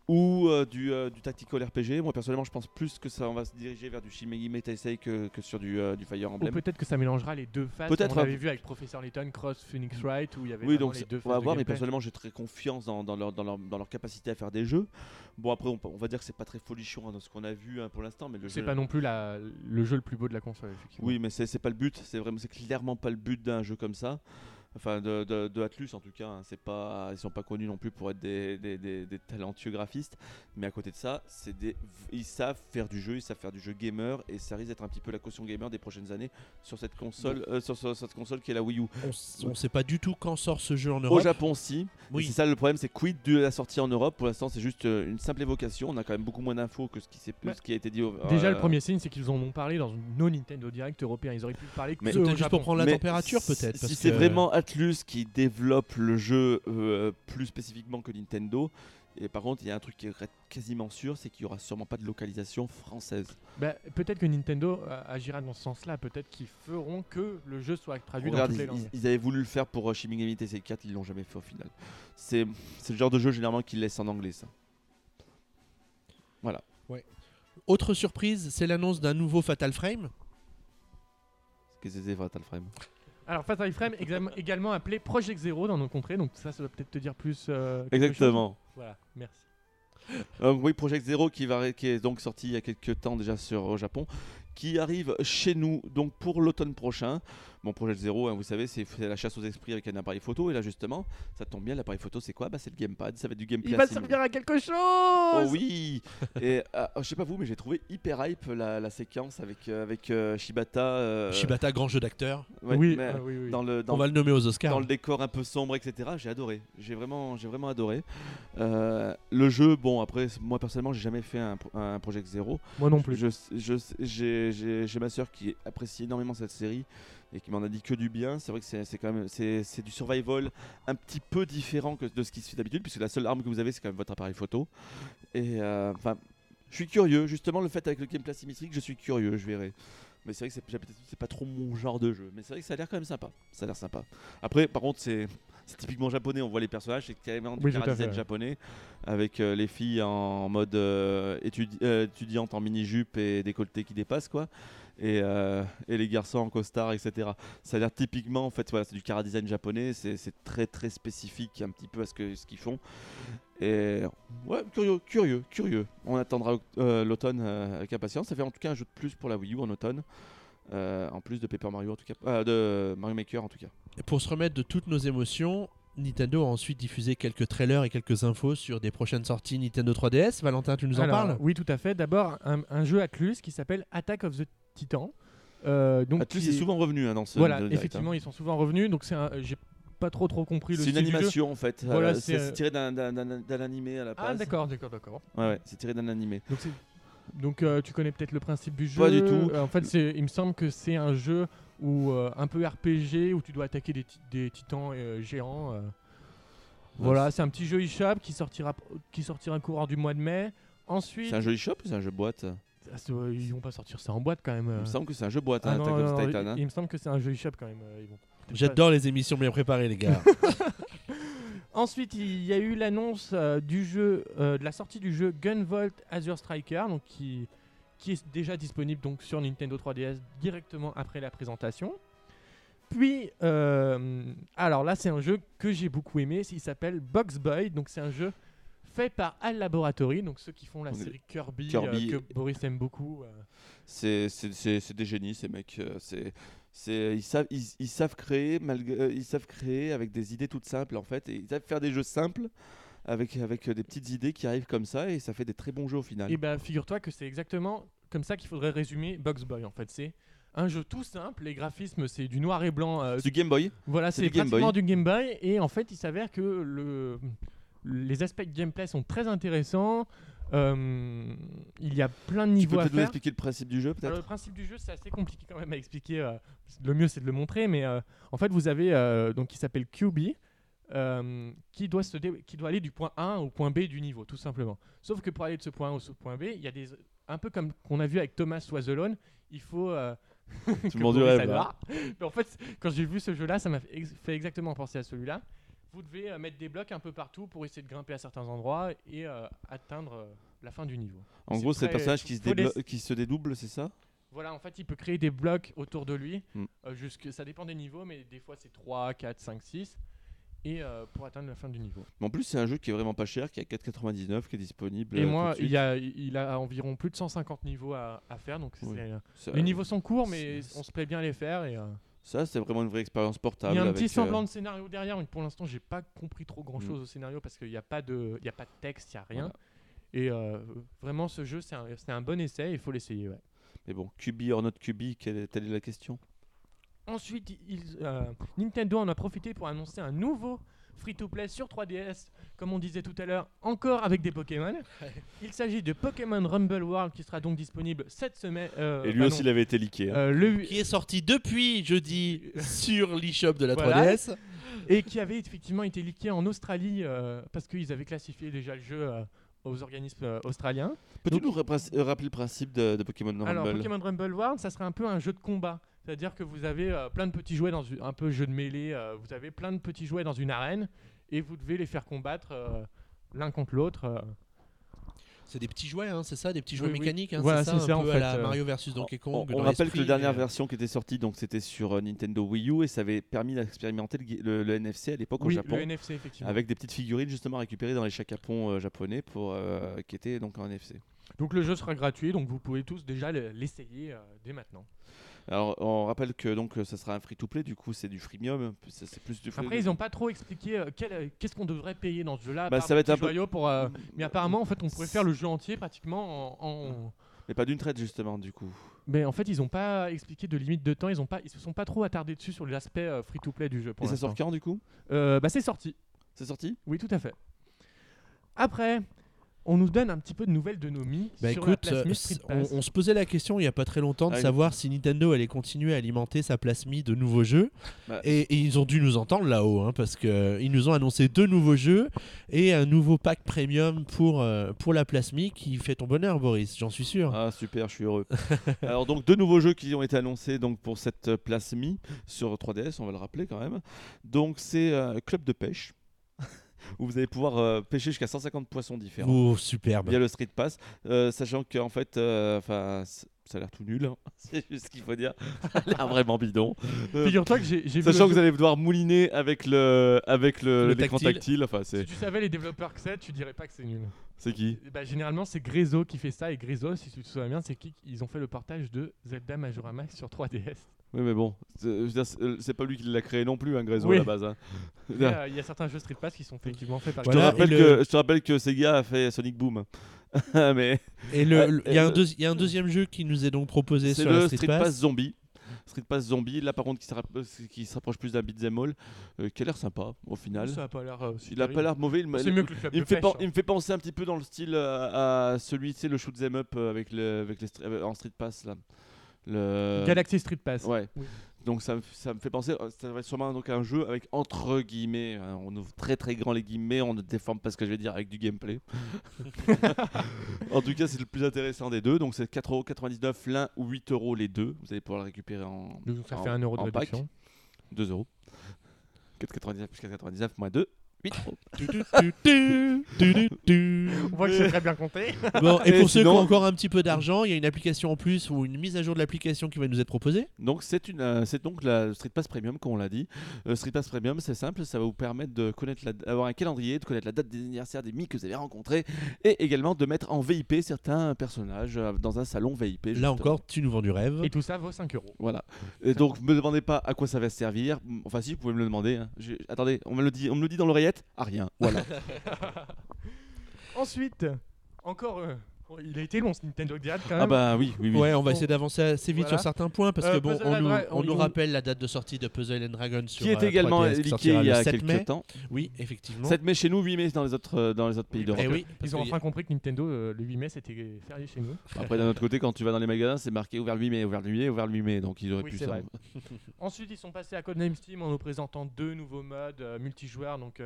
ou euh, du, euh, du tactical RPG. Moi personnellement je pense plus que ça on va se diriger vers du Shin Megami Tensei que, que sur du, euh, du Fire Ou Emblem. peut-être que ça mélangera les deux phases. Peut-être, On hein. vu avec Professeur Layton, Cross Phoenix Wright, où il y avait Oui, donc les deux on va phases voir, mais personnellement j'ai très confiance dans, dans leur, dans, leur, dans leur capacité à faire des jeux. Bon après on, va dire que c'est pas très folichon hein, dans ce qu'on a vu hein, pour l'instant, mais le C'est jeu... pas non plus la- le jeu le plus beau de la console, effectivement. Oui, mais c'est c'est pas le but. C'est vraiment, c'est clairement pas le but d'un jeu comme ça. Enfin, de, de, de Atlus en tout cas. hein. C'est pas, ils sont pas connus non plus pour être des, des, des- des talentueux graphistes. Mais à côté de ça, c'est des, ils savent faire du jeu, ils savent faire du jeu gamer, et ça risque d'être un petit peu la caution gamer des prochaines années sur cette console, euh, sur, sur cette console qui est la Wii U. On, on sait pas du tout quand sort ce jeu en Au Europe. Japon, si. Oui. C'est ça le problème, c'est quid de la sortie en Europe? Pour l'instant, c'est juste euh, une simple évocation. On a quand même beaucoup moins d'infos que ce qui, s'est- Ouais. ce qui a été dit. Au, Déjà, euh, le premier signe, c'est qu'ils en ont parlé dans une no Nintendo Direct européen. Ils auraient pu parler que Mais- au juste Japon. pour prendre la Mais température, peut-être. Si c'est que- vraiment Atlus qui développe le jeu euh, plus spécifiquement que Nintendo. Et par contre, il y a un truc qui est quasiment sûr, c'est qu'il y aura sûrement pas de localisation française. Bah, peut-être que Nintendo euh, agira dans ce sens-là. Peut-être qu'ils feront que le jeu soit traduit Regarde, dans toutes les ils, langues. ils- ils avaient voulu le faire pour euh, Shin Megami Tensei 4, ils l'ont jamais fait au final. C'est c'est le genre de jeu généralement qu'ils laissent en anglais ça. Autre surprise, c'est l'annonce d'un nouveau Fatal Frame. Qu'est-ce que c'est Fatal Frame? Alors, Fatal Frame, également appelé Project Zero dans nos contrées. Donc, ça, ça va peut-être te dire plus. euh. Exactement. Voilà, merci. Euh, oui, Project Zero qui, va, qui est donc sorti il y a quelques temps déjà sur au Japon, qui arrive chez nous donc pour l'automne prochain. Bon, Project Zero, hein, vous savez, c'est la chasse aux esprits avec un appareil photo. Et là, justement, ça tombe bien, l'appareil photo, c'est quoi? Bah, C'est le gamepad, ça va être du gameplay. Il va servir à quelque chose Oh oui Et euh, je sais pas vous, mais j'ai trouvé hyper hype la, la séquence avec, euh, avec euh, Shibata. euh, Shibata, grand jeu d'acteur. ouais, oui, mais ah oui, oui. dans le, dans On va le nommer aux Oscars. dans le décor un peu sombre, etc. J'ai adoré. J'ai vraiment, j'ai vraiment adoré. Euh, le jeu, bon, après, moi personnellement, j'ai jamais fait un, un Project Zero. Moi non plus. J'ai ma soeur qui apprécie énormément cette série et qui m'en a dit que du bien. C'est vrai que c'est, quand même c'est, du survival un petit peu différent que de ce qui se fait d'habitude, puisque la seule arme que vous avez, c'est quand même votre appareil photo. Et euh, enfin, je suis curieux. Justement, le fait avec le gameplay asymétrique, je suis curieux. Je verrai. Mais c'est vrai que c'est, pas trop mon genre de jeu. Mais c'est vrai que ça a l'air quand même sympa. Ça a l'air sympa. Après, par contre, c'est, typiquement japonais. On voit les personnages, c'est carrément du Oui, fait, japonais, avec euh, les filles en mode euh, étudi- euh, étudiante en mini-jupe et décolleté qui dépasse, quoi. Et, euh, et les garçons en costard, etc. Ça a l'air typiquement, en fait, voilà, c'est du chara design japonais. C'est, très très spécifique un petit peu à ce, que, ce qu'ils font. Et ouais, curieux, curieux, curieux. On attendra euh, l'automne euh, avec impatience. Ça fait en tout cas un jeu de plus pour la Wii U en automne. Euh, en plus de Paper Mario en tout cas, euh, de Mario Maker en tout cas. Et pour se remettre de toutes nos émotions, Nintendo a ensuite diffusé quelques trailers et quelques infos sur des prochaines sorties Nintendo 3DS. Valentin, tu nous en parles? Oui, tout à fait. D'abord, un, un jeu Atlus qui s'appelle Attack of the Titan. Euh, donc Atlus qui est est- souvent revenu hein, dans ce Voilà, direct, hein. effectivement, ils sont souvent revenus. Donc, c'est un- j'ai pas trop trop compris le C'est une animation en fait. Voilà, Euh, c'est, tiré d'un- d'un d'un- d'un animé à la base. Ah, d'accord, d'accord, d'accord. Ouais, ouais, c'est tiré d'un animé. Donc, c'est- donc euh, tu connais peut-être le principe du jeu Pas du tout. Euh, en fait, c'est, il me semble que c'est un jeu où un peu RPG où tu dois attaquer des, des titans géants. Voilà, c'est un petit jeu eShop qui sortira qui sortira courant du mois de mai. Ensuite, C'est un jeu shop ou c'est un jeu boîte? Ah, Ils vont pas sortir ça en boîte quand même. Il euh. me semble que c'est un jeu boîte, Ah hein, non, Attack non, of non, Titan. il, hein. il me semble que c'est un jeu eShop quand même. euh, pas- J'adore les émissions bien préparées, les gars. Ensuite, il y a eu l'annonce euh, du jeu, euh, de la sortie du jeu Gunvolt Azure Striker, donc qui, qui est déjà disponible donc sur Nintendo 3DS directement après la présentation. Puis, euh, alors là, c'est un jeu que j'ai beaucoup aimé. Il s'appelle Box Boy, donc c'est un jeu fait par Al Laboratory, donc ceux qui font la série Kirby, Kirby euh, que Boris aime beaucoup. euh. C'est des génies ces mecs. euh, C'est c'est ils savent ils, ils savent créer malgré ils savent créer avec des idées toutes simples en fait et ils savent faire des jeux simples avec avec des petites idées qui arrivent comme ça et ça fait des très bons jeux au final. Et bah, figure-toi que c'est exactement comme ça qu'il faudrait résumer Box Boy en fait. C'est un jeu tout simple, les graphismes c'est du noir et blanc euh, du Game Boy. Voilà, C'est pratiquement Boy. du Game Boy. Et en fait, il s'avère que le, les aspects de gameplay sont très intéressants. Euh, il y a plein de Tu niveaux peux à peut-être nous faire. expliquer le principe du jeu Alors, le peut-être principe du jeu, c'est assez compliqué quand même à expliquer. euh, le mieux, c'est de le montrer. Mais euh, en fait, vous avez euh, donc qui s'appelle QB. euh, qui, doit se qui doit aller du point A au point B du niveau, tout simplement. Sauf que pour aller de ce point A au point B, il y a des un peu comme qu'on a vu avec Thomas Alone, il faut euh, Tout le monde du rêve. là. Mais en fait, quand j'ai vu ce jeu-là, ça m'a fait exactement penser à celui-là. Vous devez euh, mettre des blocs un peu partout pour essayer de grimper à certains endroits et euh, atteindre euh, la fin du niveau. En gros, c'est le personnage qui se, faut les- déblo- qui se dédouble, c'est ça? Voilà, en fait, il peut créer des blocs autour de lui. Mm. euh, jusque, ça dépend des niveaux, mais des fois c'est 3, 4, 5, 6. Et euh, pour atteindre la fin du niveau. Mais en plus, c'est un jeu qui est vraiment pas cher, qui est à 4,99, qui est disponible. Et euh, moi, il, y a, il a environ plus de 150 niveaux à, à faire. Donc c'est- Oui. suite. les niveaux sont courts, mais on se plaît bien à les faire. Et, euh, Ça, c'est vraiment une vraie expérience portable. Il y a un petit euh, semblant de scénario derrière, mais pour l'instant, j'ai pas compris trop grand chose au scénario parce qu'il n'y a, pas de- il y a pas de texte, il n'y a rien. Voilà. Et euh, vraiment, ce jeu, c'est un, un bon essai, il faut l'essayer. ouais. Mais bon, QB or not QB, quelle est, telle est la question? Ensuite, ils- euh, Nintendo en a profité pour annoncer un nouveau free-to-play sur 3DS, comme on disait tout à l'heure, encore avec des Pokémon. Il s'agit de Pokémon Rumble World qui sera donc disponible cette semaine. euh, Et lui bah aussi, non, il avait été leaké. hein. euh, le, qui est sorti depuis jeudi sur l'eShop de la Voilà. 3DS. et qui avait effectivement été leaké en Australie euh, parce qu'ils avaient classifié déjà le jeu euh, aux organismes euh, australiens. Peux-tu donc- nous euh, rappeler le principe de, de Pokémon Rumble? Alors, Pokémon Rumble World, ça serait un peu un jeu de combat. C'est-à-dire que vous avez euh, plein de petits jouets dans un peu jeu de mêlée. euh, vous avez plein de petits jouets dans une arène et vous devez les faire combattre euh, l'un contre l'autre. euh. C'est des petits jouets, hein, c'est ça, des petits jouets Oui, oui. mécaniques. hein, Voilà, c'est ça, c'est ça, un en peu à fait, la euh. Mario versus Donkey On, Kong. on dans rappelle que la dernière euh, version qui était sortie, donc c'était sur Nintendo Wii U et ça avait permis d'expérimenter le, gui- le- le NFC à l'époque au Japon. le NFC, effectivement. Avec des petites figurines justement récupérées dans les chakapons euh, japonais pour, euh, qui étaient donc en NFC. Donc le jeu sera gratuit, donc vous pouvez tous déjà le- l'essayer euh, dès maintenant. Alors on rappelle que donc ça sera un free-to-play, du coup c'est du freemium, c'est plus du free Après, ils n'ont pas trop expliqué euh, euh, qu'est-ce qu'on devrait payer dans ce jeu-là. Bah, ça va être un peu- pour, euh, Mais apparemment, en fait, on pourrait faire le jeu entier pratiquement en- en, Mais pas d'une traite justement du coup. Mais en fait, ils n'ont pas expliqué de limite de temps. Ils ont pas, ils se sont pas trop attardés dessus sur l'aspect euh, free-to-play du jeu. Pour et ça sort quand du coup? Euh, Bah, c'est sorti. C'est sorti? Oui, tout à fait. Après, on nous donne un petit peu de nouvelles de Nomi Bah sur la écoute, Plasmi euh, on, on se posait la question il y a pas très longtemps de Ah oui. savoir si Nintendo allait continuer à alimenter sa plasmie de nouveaux jeux. Bah. Et, et ils ont dû nous entendre là-haut, hein, parce qu'ils nous ont annoncé deux nouveaux jeux et un nouveau pack premium pour, euh, pour la plasmie qui fait ton bonheur, Boris, j'en suis sûr. Ah super, je suis heureux. Alors donc deux nouveaux jeux qui ont été annoncés donc pour cette euh, place Mi sur 3DS, on va le rappeler quand même. Donc c'est euh, Club de pêche où vous allez pouvoir euh, pêcher jusqu'à 150 poissons différents Oh, superbe. via le Street Pass, euh, sachant qu'en fait, euh, enfin, ça a l'air tout nul, hein. c'est juste ce qu'il faut dire. Ça a l'air vraiment bidon. Euh, Figure-toi que j'ai vu. Sachant que vous allez devoir mouliner avec le avec le, Le l'écran tactile. tactile. Enfin, Si tu savais les développeurs que c'est, tu dirais pas que c'est nul. c'est qui? Bah, généralement, c'est Grezzo qui fait ça. Et Grezzo, si tu te souviens bien, c'est qui Ils ont fait le portage de Zelda Majora Max sur 3DS. Oui, mais bon, c'est c'est euh, c'est pas lui qui l'a créé non plus, un Grezzo Oui. à la base. hein. Euh, Il y a certains jeux Street Pass qui sont effectivement faits par Je te, rappelle que, je te rappelle que Sega a fait Sonic Boom. mais Et Ah, il y, a un y a deuxième jeu qui nous est donc proposé sur le la Street, Street, Pass. Pass. Zombie. Street Pass Zombie, là par contre qui se, rapp- euh, qui se rapproche plus d'un beat'em all, euh, qui a l'air sympa au final. Ça a pas l'air. euh, Il a pas l'air mauvais. il mieux que le club il de me, fait pêche, hein. il me fait penser un petit peu dans le style euh, à celui, tu sais, le shoot 'em up euh, avec, le, avec les stra- euh, en Street Pass là. Le... Galaxy Street Pass. Ouais. Oui. Donc ça, me- ça me fait penser, euh, ça va être sûrement donc un jeu avec entre guillemets, hein, on ouvre très très grand les guillemets, on ne déforme pas ce que je vais dire avec du gameplay. en tout cas, c'est le plus intéressant des deux. Donc c'est 4,99€ l'un ou 8€ les deux. Vous allez pouvoir le récupérer en Donc ça en- fait 1 euro de en pack. réduction. 2 euros. 4,99 plus 4,99 moins 2. 8 euros. Tu, tu, tu, tu, tu, tu, tu. On voit que c'est très bien compté. Bon, et Et pour ceux qui ont encore un petit peu d'argent, il y a une application en plus ou une mise à jour de l'application qui va nous être proposée. Donc c'est une, euh, c'est donc la Street Pass Premium, comme on l'a dit. Euh, Street Pass Premium, c'est simple, ça va vous permettre de connaître, d'avoir un calendrier, de connaître la date des anniversaires des mi que vous avez rencontrés, et également de mettre en VIP certains personnages euh, dans un salon VIP. Là justement. encore, tu nous vends du rêve. Et tout ça vaut 5 euros. Voilà. Et donc, me demandez pas à quoi ça va servir. Enfin, si, vous pouvez me le demander. hein. Attendez, on me le dit, on me le dit dans l'oreillette. À rien. Voilà. Ensuite, encore. euh, il a été long ce Nintendo Direct quand même. ah bah oui, oui, oui. Ouais, on va essayer d'avancer assez vite Voilà. sur certains points parce Euh, que bon, on nous, on rappelle la date de sortie de Puzzle and Dragon sur Qui est euh, également 3DS, qui leaké sortira il y a 7 quelques mai. temps. Oui, effectivement. 7 mai chez nous, 8 mai dans les autres, euh, dans les autres pays d'Europe. Eh oui, parce Ils ont enfin compris que Nintendo, euh, le 8 mai, c'était férié chez nous. Après, d'un autre côté, quand tu vas dans les magasins, c'est marqué ouvert le 8 mai, ouvert le 8 mai, ouvert le 8 mai. Donc, ils auraient Oui, pu ça. Ensuite, ils sont passés à Codename Steam en nous présentant deux nouveaux modes euh, multijoueurs, donc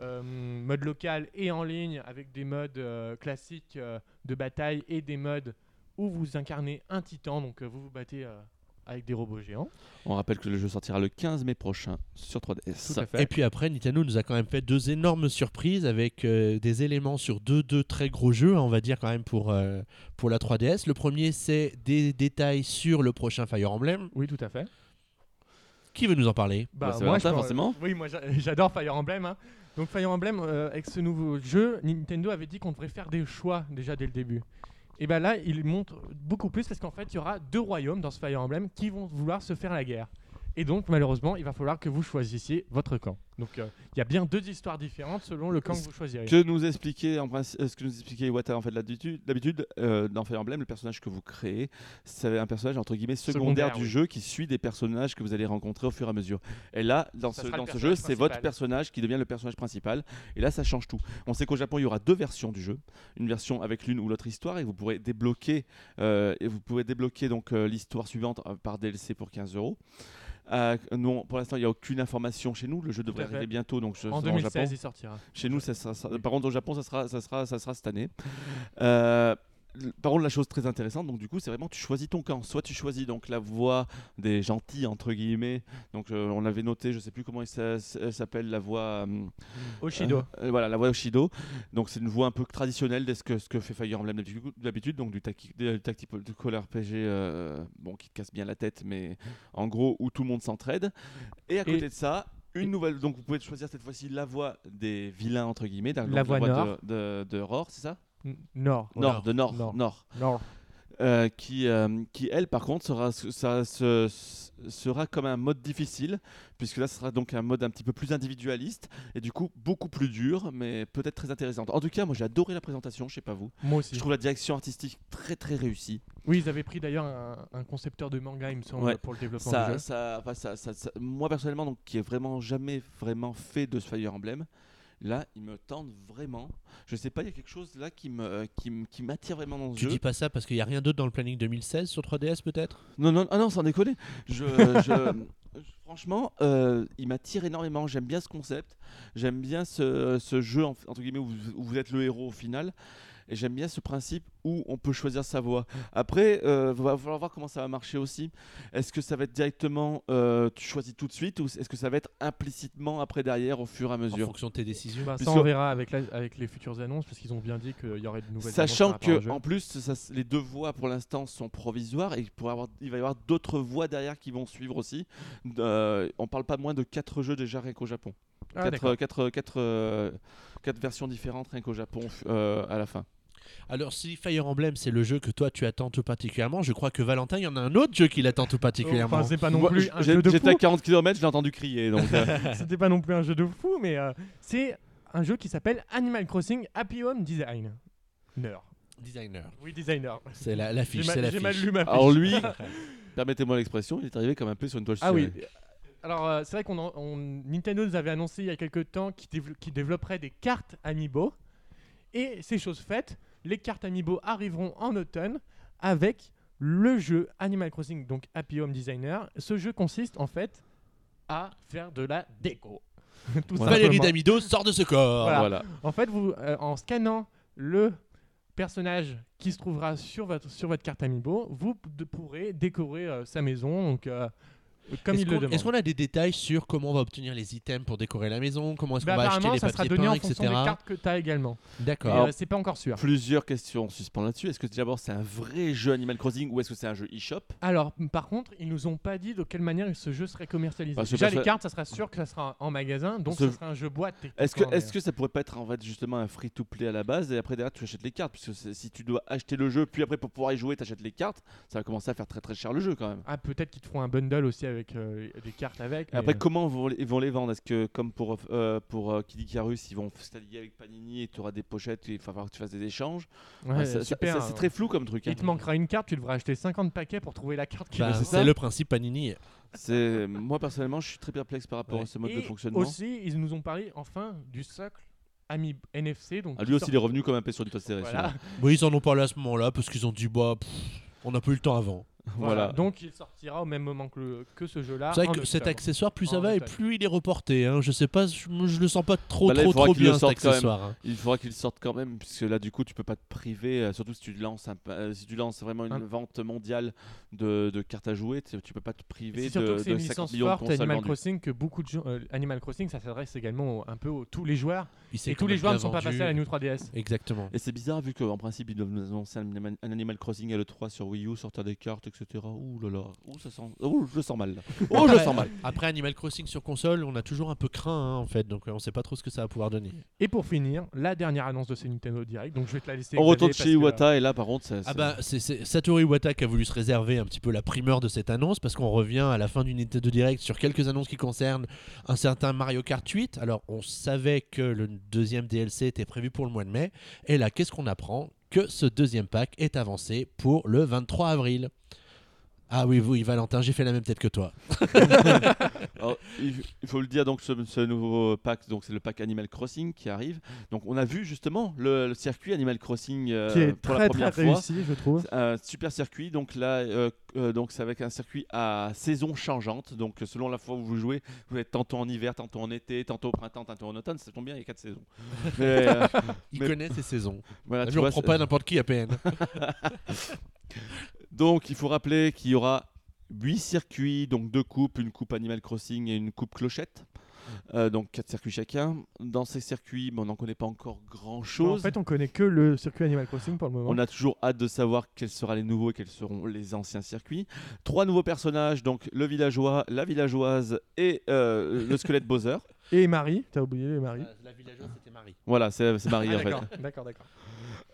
euh, mode local et en ligne, avec des modes euh, classiques euh, de bataille et des modes où vous incarnez un titan, donc euh, vous vous battez euh, avec des robots géants. On rappelle que le jeu sortira le 15 mai prochain sur 3DS. Tout à fait. Et puis après, Nintendo nous a quand même fait deux énormes surprises avec euh, des éléments sur deux, deux très gros jeux, hein, on va dire quand même pour, euh, pour la 3DS. Le premier, c'est des détails sur le prochain Fire Emblem. Oui, tout à fait. Qui veut nous en parler? Bah, Valentin, je peux- forcément. Oui, moi j'a- j'adore Fire Emblem. hein. Donc Fire Emblem, euh, avec ce nouveau jeu, Nintendo avait dit qu'on devrait faire des choix déjà dès le début. Et ben là, il montre beaucoup plus parce qu'en fait, il y aura deux royaumes dans ce Fire Emblem qui vont vouloir se faire la guerre. Et donc, malheureusement, il va falloir que vous choisissiez votre camp. Donc, euh, il y a bien deux histoires différentes selon le camp que vous choisirez. Que nous expliquait en principe, ce que nous expliquait Iwata en fait d'habitude, euh, dans Fire Emblem, le personnage que vous créez, c'est un personnage entre guillemets secondaire, Secondaire, du oui. jeu qui suit des personnages que vous allez rencontrer au fur et à mesure. Et là, dans Ça ce, dans jeu, c'est votre personnage qui devient le personnage principal. Et là, ça change tout. On sait qu'au Japon, il y aura deux versions du jeu, une version avec l'une ou l'autre histoire, et vous pourrez débloquer euh, et vous pouvez débloquer donc euh, l'histoire suivante euh, par DLC pour 15 euros. Euh, non, pour l'instant, il n'y a aucune information chez nous. Le jeu devrait arriver bientôt, donc je en sera au 2016, Japon. il sortira. Chez nous, ça sera- ça- par contre, au Japon, ça sera, ça sera, ça sera cette année. Euh, par contre, la chose très intéressante, donc du coup, c'est vraiment tu choisis ton camp. Soit tu choisis donc la voie des gentils entre guillemets. Donc euh, on avait noté, je sais plus comment il s'a- s'a- s'appelle la voie. euh, Oshido. euh, voilà, la voie Oshido. Donc c'est une voie un peu traditionnelle de ce que, ce que fait Fire Emblem d'habitude- donc du tacti- du tactical RPG, euh, bon, qui te casse bien la tête, mais en gros où tout le monde s'entraide. Et à côté Et- de ça, une nouvelle. Donc vous pouvez choisir cette fois-ci la voie des vilains entre guillemets, La voie nord. de, de, de Roar, c'est ça? Nord. Nord, de Nord, Nord. Nord. Nord. Euh, qui, euh, qui elle par contre sera, ça, se- sera comme un mode difficile puisque là ce sera donc un mode un petit peu plus individualiste et du coup beaucoup plus dur mais peut-être très intéressante en tout cas moi j'ai adoré la présentation je sais pas vous Moi aussi. je trouve la direction artistique très très réussie Oui, ils avaient pris d'ailleurs un, un concepteur de manga, il me semble, Ouais. pour le développement du jeu. ça, enfin, ça- ça- ça- moi personnellement donc qui est vraiment jamais vraiment fait de ce Fire Emblem là il me tente vraiment je sais pas il y a quelque chose là qui me qui, m- qui m'attire vraiment dans ce Tu jeu dis pas ça parce qu'il n'y a rien d'autre dans le planning 2016 sur 3DS peut-être? Non, non, ah non, sans déconner. Je, je- franchement, euh, il m'attire énormément. J'aime bien ce concept. J'aime bien ce, ce jeu, en- entre guillemets, où vous, où vous êtes le héros au final. Et j'aime bien ce principe où on peut choisir sa voie. Après, il va falloir voir comment ça va marcher aussi. Est-ce que ça va être directement, euh, tu choisis tout de suite, ou est-ce que ça va être implicitement après derrière au fur et à En mesure fonction de tes décisions. Bah, ça, on verra avec, la- avec les futures annonces, parce qu'ils ont bien dit qu'il y aurait de nouvelles Sachant que en plus, ça- les deux voies pour l'instant sont provisoires et il, pourrait avoir, il va y avoir d'autres voies derrière qui vont suivre aussi. Euh, on parle pas moins de quatre jeux déjà rien qu'au Japon. Ah, quatre, d'accord. quatre, quatre, euh, quatre versions différentes rien qu'au Japon euh, à la fin. Alors si Fire Emblem c'est le jeu que toi tu attends tout particulièrement, je crois que Valentin il y en a un autre jeu qui l'attend tout particulièrement. Enfin, c'est pas non plus un jeu de J'étais à fou. 40 km, je l'ai entendu crier. Donc, euh, C'était pas non plus un jeu de fou, mais euh, c'est un jeu qui s'appelle Animal Crossing Happy Home Design. Nerd. Designer. Oui, designer. C'est la, la fiche, J'ai mal lu ma fiche. alors lui, permettez-moi l'expression, il est arrivé comme un peu sur une toile Ah oui. Alors, euh, c'est vrai qu'on en- on- Nintendo nous avait annoncé il y a quelques temps qu'il dév- qu'il développerait des cartes Amiibo. Et c'est chose faite. Les cartes Amiibo arriveront en automne avec le jeu Animal Crossing, donc Happy Home Designer. Ce jeu consiste en fait à faire de la déco. Tout Voilà. Valérie. Damido sort de ce corps. Voilà. Voilà. En fait, vous, euh, en scannant le personnage qui se trouvera sur votre, sur votre carte Amiibo, vous pourrez décorer euh, sa maison donc, euh, comme Est-ce il le qu'on demande. est-ce qu'on a des détails sur comment on va obtenir les items pour décorer la maison Comment est-ce Bah, qu'on va acheter apparemment, les ça sera papiers donné peints, en fonction etc. des cartes que tu as également. Mais, D'accord. euh, c'est pas encore sûr. Plusieurs questions en suspens là-dessus. Est-ce que d'abord c'est un vrai jeu Animal Crossing ou est-ce que c'est un jeu eShop? Alors, m- par contre, ils nous ont pas dit de quelle manière ce jeu serait commercialisé. Parce que Déjà, les cartes, ça sera sûr que ça sera en magasin, donc Ce- ça sera un jeu boîte. Est-ce que, techniquement, est mais- que ça pourrait pas être en fait justement un free-to-play à la base et après derrière tu achètes les cartes? Parce que c'est- si tu dois acheter le jeu puis après pour pouvoir y jouer tu achètes les cartes, ça va commencer à faire très très cher le jeu quand même. Ah, peut-être qu'ils te feront un bundle aussi avec euh, des cartes avec. mais, Après, euh, comment vont les, ils vont les vendre? Est-ce que, comme pour, euh, pour euh, Kid Icarus, ils vont s'allier avec Panini et tu auras des pochettes et il va falloir que tu fasses des échanges? Ouais, ça- super. ça, C'est hein. très flou comme truc. hein. Il te manquera une carte, tu devras acheter 50 paquets pour trouver la carte qui Bah, va c'est ça. le principe Panini. C'est- Moi personnellement, je suis très perplexe par rapport Ouais. à ce mode Et de fonctionnement. aussi, ils nous ont parlé enfin du socle Ami NFC. Donc Ah, lui aussi, sort- il est revenu comme un peu sur du toit serré. Voilà. Oui, ils en ont parlé à ce moment-là parce qu'ils ont dit bah pff, on n'a pas eu le temps avant. Voilà. Voilà. Donc il sortira au même moment que, le- que ce jeu-là. C'est vrai que cet accessoire, plus ça va et plus il est reporté. Hein. Je sais pas, je, je le sens pas trop Bah là, trop faudra trop bien cet sorte quand même. accessoire. hein. Il faudra qu'il sorte quand même, puisque là, du coup, tu peux pas te priver, euh, surtout si tu lances, un, euh, si tu lances vraiment une Un- vente mondiale de, de cartes à jouer, tu, tu peux pas te priver de, que c'est de une 50 licence millions de forte consoles Animal vendues. Crossing que beaucoup de gens. euh, Animal Crossing, ça s'adresse également au- un peu à tous les joueurs. Et tous les joueurs ne sont pas passés à la New 3DS. Exactement. Et c'est bizarre vu qu'en principe ils doivent nous annoncer un, Animal- un Animal Crossing à l'E3 sur Wii U, sortir des cartes, etc. Ouh là là, ouh, ça sent... ouh, je le sens mal. là. Oh, je le sens mal. Après Animal Crossing sur console, on a toujours un peu craint hein, en fait, donc euh, on sait pas trop ce que ça va pouvoir donner. Et pour finir, la dernière annonce de ce Nintendo Direct. Donc je vais te la laisser. On retourne chez que, Iwata et là par contre, ça, Ah bah c'est c'est Satoru Iwata qui a voulu se réserver un petit peu la primeur de cette annonce parce qu'on revient à la fin du Nintendo Direct sur quelques annonces qui concernent un certain Mario Kart 8. Alors on savait que le deuxième DLC était prévu pour le mois de mai et là qu'est-ce qu'on apprend? Que ce deuxième pack est avancé pour le 23 avril. Ah oui, oui, Valentin, j'ai fait la même tête que toi. Alors, il, faut le dire donc ce, ce nouveau pack, donc c'est le pack Animal Crossing qui arrive. Donc on a vu justement le, le circuit Animal Crossing euh, Qui est pour très la très première fois. réussi, je trouve. Un super circuit, donc là, euh, euh, donc c'est avec un circuit à saison changeante. Donc selon la fois où vous jouez, vous êtes tantôt en hiver, tantôt en été, tantôt au printemps, tantôt en automne. Ça tombe bien, il y a quatre saisons. Mais, euh, Il Mais- connaît ses saisons. voilà, Là, tu je ne vois, pas n'importe qui à peine. Donc il faut rappeler qu'il y aura 8 circuits, donc deux coupes, une coupe Animal Crossing et une coupe Clochette. Euh, donc 4 circuits chacun. Dans ces circuits, bon, on n'en connaît pas encore grand En chose. fait, on connaît que le circuit Animal Crossing pour le moment. On a toujours hâte de savoir quels seront les nouveaux et quels seront les anciens circuits. Trois nouveaux personnages, donc le villageois, la villageoise et euh, le squelette Bowser. Et Marie, t'as oublié Marie. La villageoise, c'était Marie. Voilà, c'est Marie Ah, en fait. d'accord, d'accord.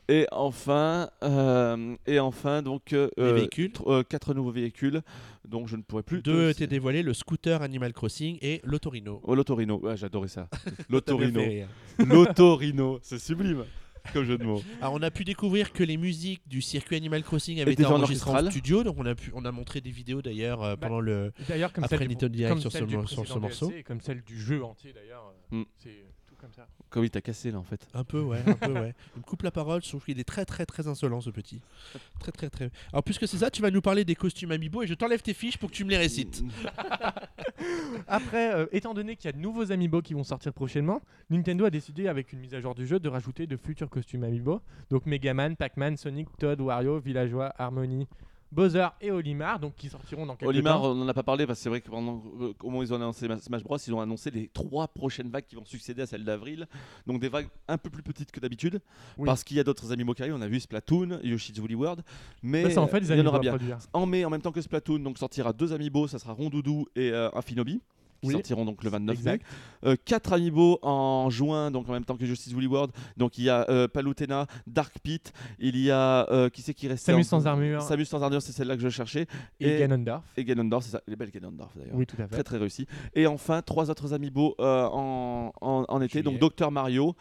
Et enfin, euh, et enfin donc euh, euh, véhicules. euh, quatre nouveaux véhicules, dont je ne pourrais plus. Deux étaient dévoilés, le scooter Animal Crossing et l'Autorino. Oh, l'autorino, ouais, j'adorais ça. L'autorino, l'autorino, c'est sublime comme jeu de mots. Alors on a pu découvrir que les musiques du circuit Animal Crossing avaient été en enregistrées en studio, donc on a pu, on a montré des vidéos d'ailleurs euh, Bah, pendant le. D'ailleurs, comme Après celle du, Nintendo Direct comme sur celle ce sur ce morceau. DLC, comme celle du jeu entier d'ailleurs. Mm. C'est comme ça. Comme il t'a cassé là en fait. Un peu, ouais, un peu, ouais. Il me coupe la parole, je trouve qu'il est très, très, très insolent ce petit. Très, très, très. Alors, puisque c'est ça, tu vas nous parler des costumes Amiibo et je t'enlève tes fiches pour que tu me les récites. Après, euh, étant donné qu'il y a de nouveaux amiibo qui vont sortir prochainement, Nintendo a décidé avec une mise à jour du jeu de rajouter de futurs costumes amiibo. Donc Megaman, Pac-Man, Sonic, Toad, Wario, Villageois, Harmony, Bowser et Olimar, donc qui sortiront dans quelques Olimar, temps. on n'en a pas parlé parce que c'est vrai que pendant euh, au moment où ils ont annoncé Ma- Smash Bros, ils ont annoncé les trois prochaines vagues qui vont succéder à celle d'avril. Donc des vagues un peu plus petites que d'habitude Oui. parce qu'il y a d'autres arrivent. On a vu Splatoon, Yoshi's Woolly World, mais Ça, en fait il y en aura bien. produire. En mai, en même temps que Splatoon, donc sortira deux amiibo, ça sera Rondoudou et euh, Infinobi. Qui Oui. sortiront donc le 29 mai. Exact. Euh, quatre amiibo en juin, donc en même temps que Justice Woolly World. Donc il y a euh, Palutena, Dark Pit, il y a euh, qui c'est qui reste Samus sans armure Samus sans armure, c'est celle-là que je cherchais. et, et- Ganondorf. Et Ganondorf, c'est ça, les belles Ganondorf d'ailleurs. Oui, tout à fait. Très très réussi. Et enfin, trois autres amiibo euh, en, en, en été. Juillet. Donc Dr Mario,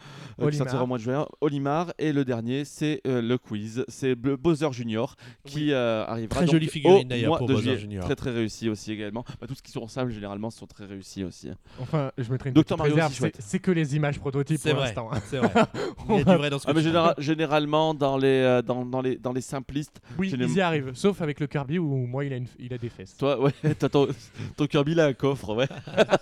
qui sortira au mois de juin. Olimar. Et le dernier, c'est le quiz. C'est Bowser Junior qui Oui. arrivera Très donc jolie figurine, d'ailleurs, pour de Bowser. Junior. Très très réussi aussi également. Bah, tout ce qui sont ensemble généralement sont très réussis. Réussi aussi. hein. Enfin, je mettrai une petite Mario réserve, aussi c'est chouette. c'est que les images prototypes C'est pour vrai, l'instant. hein. c'est vrai. Il y a du vrai dans ce que Ah, mais généralement, dans les, euh, dans, dans les, dans les simplistes, Oui, ils y arrivent, sauf avec le Kirby où moi il a, une- il a des fesses. toi, ouais, t'as ton, ton Kirby là, un coffre, ouais.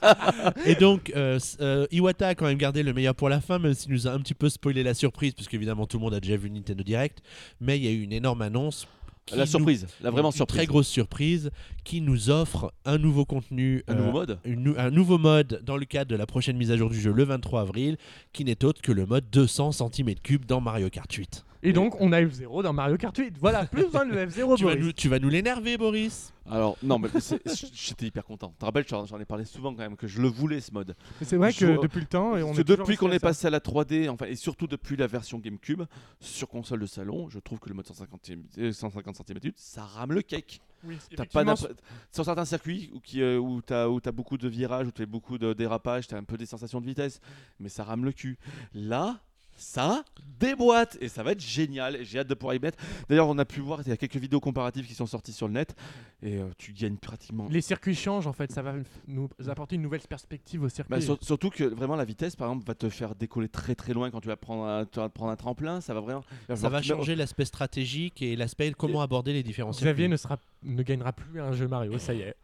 Et donc, euh, euh, Iwata a quand même gardé le meilleur pour la fin, même s'il nous a un petit peu spoilé la surprise, parce qu'évidemment tout le monde a déjà vu Nintendo Direct. Mais il y a eu une énorme annonce. La nous- surprise, la vraiment une surprise. Très grosse surprise qui nous offre un nouveau contenu. Un euh, nouveau mode une nou- un nouveau mode dans le cadre de la prochaine mise à jour du jeu le 23 avril, qui n'est autre que le mode 200 cm3 dans Mario Kart 8. Et donc on a F0 dans Mario Kart 8. Voilà, plus besoin de F0 Tu vas, nous, tu vas nous l'énerver, Boris Alors, non, mais c'est- j'étais hyper content. Tu te rappelles, j'en j'en ai parlé souvent quand même, que je le voulais ce mode. Mais C'est vrai Je- que depuis le temps, et on Parce est que toujours depuis qu'on resté est ça. passé à la 3D, enfin, et surtout depuis la version GameCube, sur console de salon, je trouve que le mode 150, euh, 150 cm, ça rame le cake. Oui, T'as pas effectivement, sur certains circuits où, qui, euh, où tu as, beaucoup de virages, où tu fais beaucoup de dérapages, tu as un peu des sensations de vitesse, mais ça rame le cul. Là, ça déboîte et ça va être génial. J'ai hâte de pouvoir y mettre. D'ailleurs, on a pu voir, il y a quelques vidéos comparatives qui sont sorties sur le net et euh, tu gagnes pratiquement. les circuits changent en fait, ça va nous apporter une nouvelle perspective au circuit. Bah, sur- surtout que vraiment la vitesse, par exemple, va te faire décoller très très loin quand tu vas prendre un, tu vas prendre un tremplin. Ça va vraiment. Ça va changer l'aspect stratégique et l'aspect comment aborder les différents Xavier circuits. ne, sera, ne gagnera plus un jeu Mario, ça y est.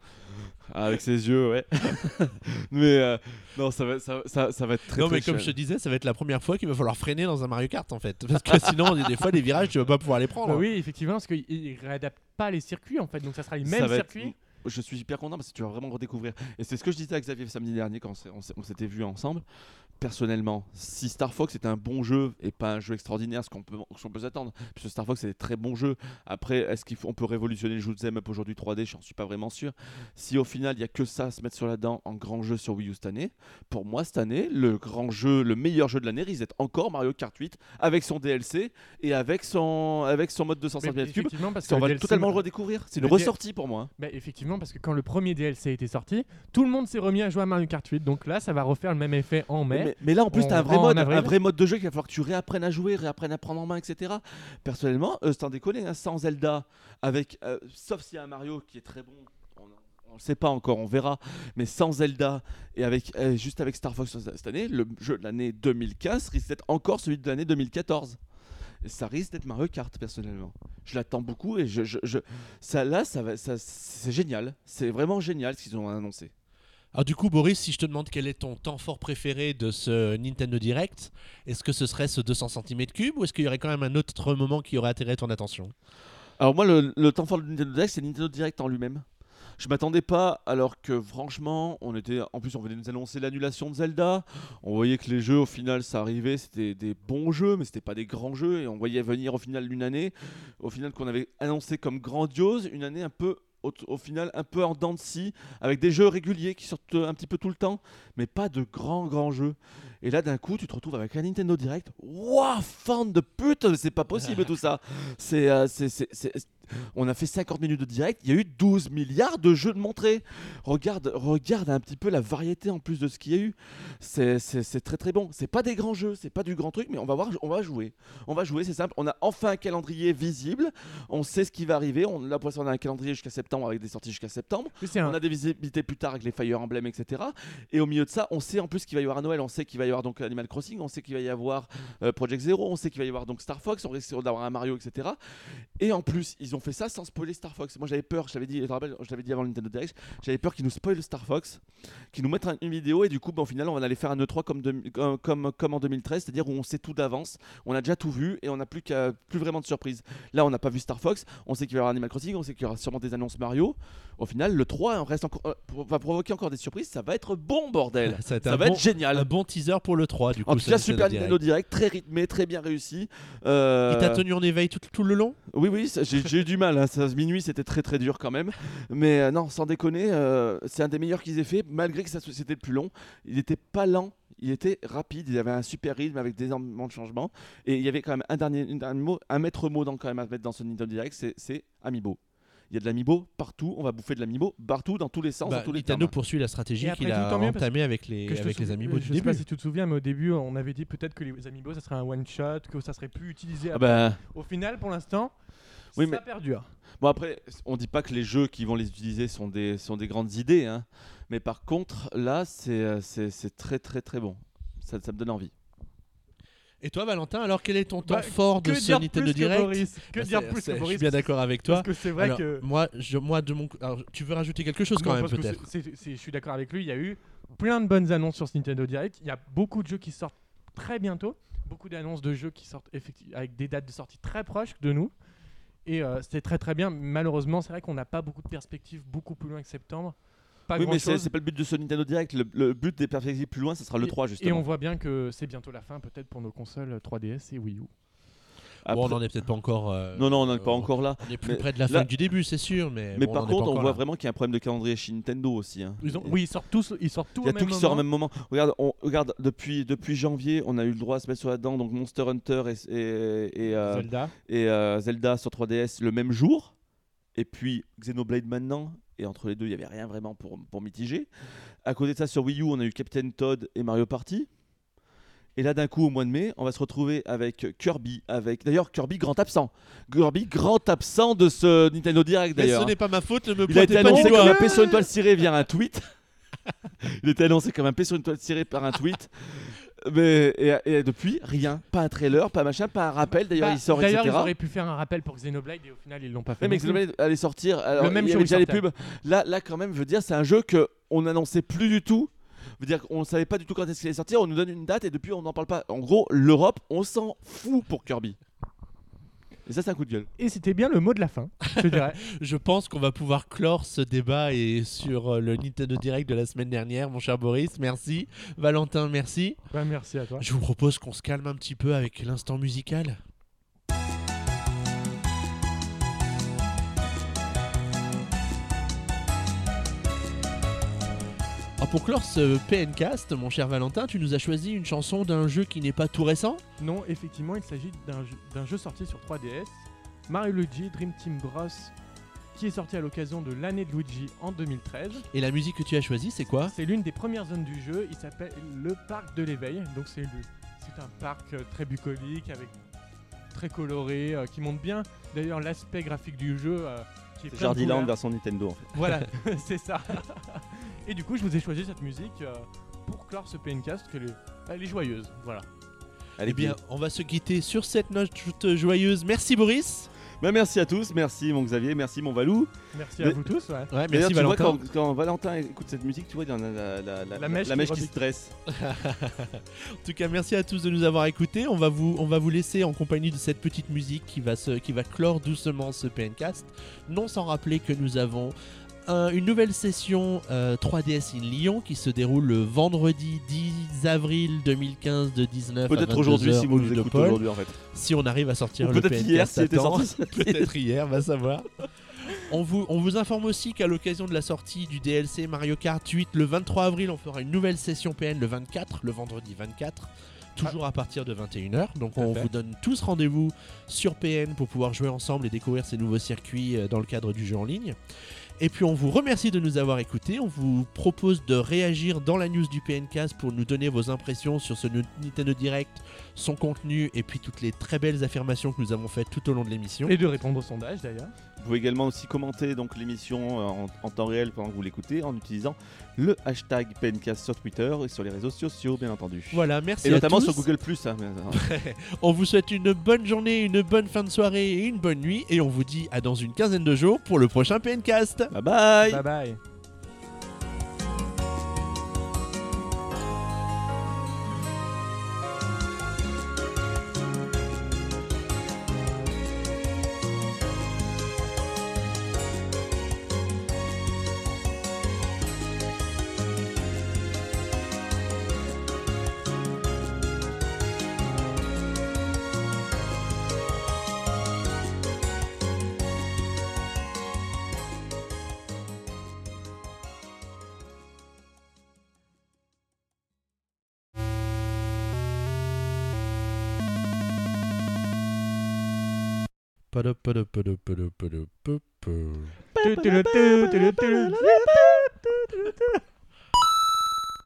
Ah, avec ses yeux, ouais. mais euh, non, ça va, ça, ça- ça va être très non, très mais comme je te disais, ça va être la première fois qu'il va falloir freiner dans un Mario Kart en fait. Parce que sinon, des fois, les virages, tu vas pas pouvoir les prendre. Bah oui, effectivement, parce qu'ils réadaptent pas les circuits en fait, donc ça sera les mêmes va être- circuits. Je suis hyper content parce que tu vas vraiment redécouvrir. Et c'est ce que je disais à Xavier samedi dernier quand on s'était vu ensemble. Personnellement, si Star Fox est un bon jeu et pas un jeu extraordinaire, ce qu'on peut, ce qu'on peut s'attendre, puisque Star Fox c'est des très bons jeux. Après, est-ce qu'on peut révolutionner le shoot'em up aujourd'hui 3D J'en suis pas vraiment sûr. Si au final il y a que ça à se mettre sur la dent en grand jeu sur Wii U cette année, pour moi cette année, le grand jeu, le meilleur jeu de l'année risque d'être encore Mario Kart 8 avec son DLC et avec son, avec son mode 200 Mais cm3. effectivement, parce que on va DLC totalement le redécouvrir. C'est une ressortie pour moi. hein. Bah, effectivement, parce que quand le premier DLC était sorti, tout le monde s'est remis à jouer à Mario Kart 8. Donc là, ça va refaire le même effet en mai. Mais, mais là, en plus, t'as un vrai mode, un vrai mode de jeu qu'il va falloir que tu réapprennes à jouer, réapprennes à prendre en main, etc. Personnellement, euh, sans déconner, hein, sans Zelda, avec, euh, sauf s'il y a un Mario qui est très bon, on on le sait pas encore, on verra. Mais sans Zelda et avec euh, juste avec Star Fox cette année, le jeu de l'année 2015 risque d'être encore celui de l'année 2014. Et ça risque d'être Mario Kart personnellement. Je l'attends beaucoup et je, je, je- ça là, ça va, ça, c'est génial. C'est vraiment génial ce qu'ils ont annoncé. Alors du coup, Boris, si je te demande quel est ton temps fort préféré de ce Nintendo Direct, est-ce que ce serait ce 200 cm3 ou est-ce qu'il y aurait quand même un autre moment qui aurait attiré ton attention? Alors moi, le, temps fort de Nintendo Direct, c'est Nintendo Direct en lui-même. Je m'attendais pas, alors que franchement, on était, en plus, on venait nous annoncer l'annulation de Zelda. On voyait que les jeux, au final, ça arrivait, c'était des bons jeux, mais c'était pas des grands jeux. Et on voyait venir, au final, une année, au final, qu'on avait annoncé comme grandiose, une année un peu, au, au final, un peu en dents de scie, avec des jeux réguliers qui sortent un petit peu tout le temps, mais pas de grands, grands jeux. Et là, d'un coup, tu te retrouves avec un Nintendo Direct. Waouh, fan de pute, c'est pas possible tout ça. C'est, euh, c'est, c'est- c'est- on a fait 50 minutes de direct, il y a eu 12 milliards de jeux de montrés. Regarde, regarde un petit peu la variété en plus de ce qu'il y a eu. C'est, très très bon. C'est pas des grands jeux, c'est pas du grand truc, mais on va voir, on va jouer. On va jouer, c'est simple. On a enfin un calendrier visible. On sait ce qui va arriver. On, là, pour l'instant, on a un calendrier jusqu'à septembre avec des sorties jusqu'à septembre. Oui, c'est un- On a des visibilités plus tard avec les Fire Emblem, etc. Et au milieu de ça, on sait en plus qu'il va y avoir à Noël, on sait qu'il va y avoir donc Animal Crossing, on sait qu'il va y avoir euh, Project Zero, on sait qu'il va y avoir donc Star Fox, on risque d'avoir un Mario, etc. Et en plus, ils ont fait ça sans spoiler Star Fox. Moi j'avais peur, je l'avais dit, je te rappelle, je l'avais dit avant le Nintendo Direct, j'avais peur qu'ils nous spoilent Star Fox, qu'ils nous mettent un- une vidéo et du coup, bah, au final, on va aller faire un E3 comme, de- comme, comme, comme en 2013, c'est-à-dire où on sait tout d'avance, on a déjà tout vu et on n'a plus, qu'à- plus vraiment de surprise. Là, on n'a pas vu Star Fox, on sait qu'il va y avoir Animal Crossing, on sait qu'il y aura sûrement des annonces Mario. Au final, le 3 on reste encore, euh, va provoquer encore des surprises, ça va être bon, bordel! Ça va être, Ça un, va bon, être génial! un bon teaser pour le 3 du coup. En tout cas, Super. Nintendo Direct, très rythmé, très bien réussi. Euh, Il t'a tenu en éveil tout, tout le long? Oui, oui, j'ai eu du mal. Hein. Ça, minuit, c'était très très dur quand même. Mais euh, non, sans déconner, euh, c'est un des meilleurs qu'ils aient fait, malgré que ça c'était le plus long. Il n'était pas lent. Il était rapide, il avait un super rythme avec des énormément de changements. Et il y avait quand même un dernier, mot, un maître mot dans, quand même à mettre dans ce Nintendo Direct, c'est- c'est Amiibo. Il y a de l'Amiibo partout, on va bouffer de l'Amiibo partout, dans tous les sens, Bah, dans tous les Nintendo termes. poursuit la stratégie qu'il a entamée avec les, avec les amiibo euh, du Je sais pas début. si tu te souviens, mais au début, on avait dit peut-être que les amiibo, ça serait un one shot, que ça serait plus utilisé. Ah bah, Au final, pour l'instant, Oui, ça mais perdure. bon après, on dit pas que les jeux qui vont les utiliser sont des sont des grandes idées, hein. Mais par contre, là, c'est euh, c'est c'est très très très bon. Ça, ça me donne envie. Et toi, Valentin, alors quel est ton temps Bah, fort de ce Nintendo plus que Direct Boris? Que Bah, dire plus que Je Boris? suis bien d'accord avec toi. Parce que c'est vrai Alors, que. moi, je, moi, de mon, alors, tu veux rajouter quelque chose quand Non, même peut-être? Je suis d'accord avec lui. Il y a eu plein de bonnes annonces sur ce Nintendo Direct. Il y a beaucoup de jeux qui sortent très bientôt. Beaucoup d'annonces de jeux qui sortent avec des dates de sortie très proches de nous. Et euh, c'était très très bien. Malheureusement, c'est vrai qu'on n'a pas beaucoup de perspectives beaucoup plus loin que septembre. Pas oui, mais c'est pas le but de ce Nintendo Direct. Le, le but des perspectives plus loin, ce sera le 3 Et justement. on voit bien que c'est bientôt la fin, peut-être pour nos consoles 3DS et Wii U. Bon, on Après- n'en est peut-être pas encore. euh, Non, non, on n'est pas euh, encore là. On est plus Mais près de la là- fin que du début, c'est sûr, mais. Mais bon, par on est pas contre, on voit là. vraiment qu'il y a un problème de calendrier chez Nintendo aussi. hein. Ils ont- Oui, ils sortent tous, ils sortent tout Il y a tout même qui sort au même moment. Regarde, on, regarde depuis, depuis janvier, on a eu le droit à se mettre sur la dent, donc Monster Hunter et, et, et, euh, Zelda. et, euh, Zelda sur 3DS le même jour. Et puis Xenoblade maintenant. Et entre les deux, il n'y avait rien vraiment pour, pour mitiger. À côté de ça, sur Wii U, on a eu Captain Todd et Mario Party. Et là, d'un coup, au mois de mai, on va se retrouver avec Kirby. Avec d'ailleurs Kirby grand absent. Kirby grand absent de ce Nintendo Direct Mais d'ailleurs. ce n'est pas ma faute, ne me Il a été pointez pas du annoncé comme un P sur une toile cirée via un tweet. Il était annoncé comme un P sur une toile cirée par un tweet. Mais et, et depuis, rien. Pas un trailer, pas machin, pas un rappel. D'ailleurs, Bah, il sort, D'ailleurs, etc. ils auraient pu faire un rappel pour Xenoblade et au final, ils l'ont pas fait. Ouais, mais. Xenoblade allait sortir. Alors, Le même il y jour, avait déjà les pubs. Là, là, quand même, je veux dire, c'est un jeu que on n'annonçait plus du tout. Je veux dire qu'on ne savait pas du tout quand est-ce qu'il allait sortir. On nous donne une date et depuis, on n'en parle pas. En gros, l'Europe, on s'en fout pour Kirby. Et ça, c'est un coup de gueule. Et c'était bien le mot de la fin, je dirais. Je pense qu'on va pouvoir clore ce débat et sur euh, le Nintendo Direct de la semaine dernière, mon cher Boris. Merci. Valentin, merci. Merci à toi. Je vous propose qu'on se calme un petit peu avec l'instant musical. Alors pour clore ce PNcast, mon cher Valentin, tu nous as choisi une chanson d'un jeu qui n'est pas tout récent Non, effectivement, il s'agit d'un jeu, sorti sur 3DS, Mario Luigi Dream Team Bros, qui est sorti à l'occasion de l'année de Luigi en 2013. et la musique que tu as choisie, c'est quoi C'est l'une des premières zones du jeu, il s'appelle le parc de l'éveil. Donc c'est un parc euh, très bucolique avec très coloré euh, qui montre bien d'ailleurs l'aspect graphique du jeu euh, qui est de Jardiland version Nintendo, en fait. Voilà, c'est ça. Et du coup, je vous ai choisi cette musique euh, pour clore ce PNcast que les- elle est joyeuse. Voilà. Allez Eh bien, on va se quitter sur cette note joyeuse. Merci Boris. Bah, merci à tous. Merci, mon Xavier. Merci, mon Valou. Merci Mais- à vous tous. ouais. Ouais, D'ailleurs, merci tu vois, Valentin. quand, quand Valentin écoute cette musique, tu vois, il y en a la, la, la, La mèche la qui mèche qui se dresse. En tout cas, merci à tous de nous avoir écoutés. On va vous, on va vous laisser en compagnie de cette petite musique qui va, se, qui va clore doucement ce PNcast. Non sans rappeler que nous avons un- une nouvelle session euh, 3DS in Lyon qui se déroule le vendredi 10 avril 2015 de 19 à Peut-être aujourd'hui, 22 si vous nous écoutez aujourd'hui, en fait. Si on arrive à sortir Ou le peut-être hier, était sorti. Peut-être hier, va savoir. On vous, on vous informe aussi qu'à l'occasion de la sortie du DLC Mario Kart 8 le 23 avril, on fera une nouvelle session PN le 24, le vendredi 24, toujours à partir de 21h. Donc on vous donne tous rendez-vous sur PN pour pouvoir jouer ensemble et découvrir ces nouveaux circuits euh, dans le cadre du jeu en ligne. Et puis on vous remercie de nous avoir écoutés. On vous propose de réagir dans la news du PNcast pour nous donner vos impressions sur ce Nintendo Direct, son contenu et puis toutes les très belles affirmations que nous avons faites tout au long de l'émission. Et de répondre au sondage d'ailleurs. Vous pouvez également aussi commenter donc l'émission euh, en, en temps réel pendant que vous l'écoutez en utilisant le hashtag PNcast sur Twitter et sur les réseaux sociaux, bien entendu. Voilà, merci Et à notamment tous. sur Google Plus. hein, On vous souhaite une bonne journée, une bonne fin de soirée et une bonne nuit. Et on vous dit à dans une quinzaine de jours pour le prochain PNcast. Bye bye. Bye bye.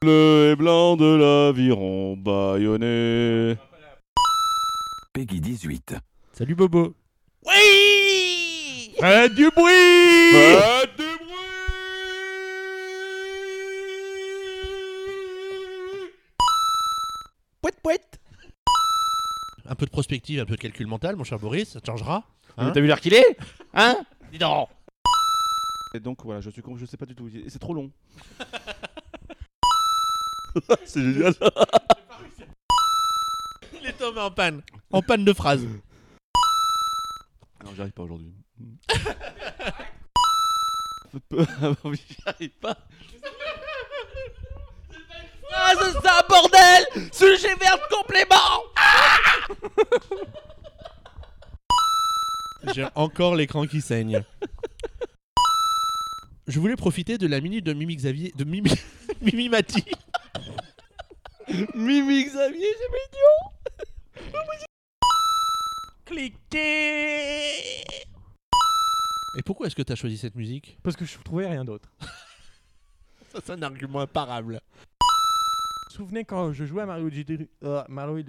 Bleu et blanc de l'aviron bâillonné. Peggy 18. Salut Bobo. Oui Faites du bruit Faites du bruit Pouet, pouet. Un peu de prospective, un peu de calcul mental, mon cher Boris, ça te changera. Hein T'as vu l'heure qu'il est Hein? Dis donc Et donc voilà, je suis con, je sais pas du tout. C'est trop long. c'est génial. Il est tombé en panne. En panne de phrase. Non, j'y arrive pas aujourd'hui. J'y arrive pas. Ah, c'est ça, bordel Sujet vert complément J'ai encore l'écran qui saigne. Je voulais profiter de la minute de Mimi Xavier. de Mimi. Mimi Mati. Mimi Xavier, c'est mignon Cliquez Et pourquoi est-ce que t'as choisi cette musique? Parce que je trouvais rien d'autre. Ça, c'est un argument imparable. Vous vous souvenez quand je jouais à Mario Luigi... euh, Mario...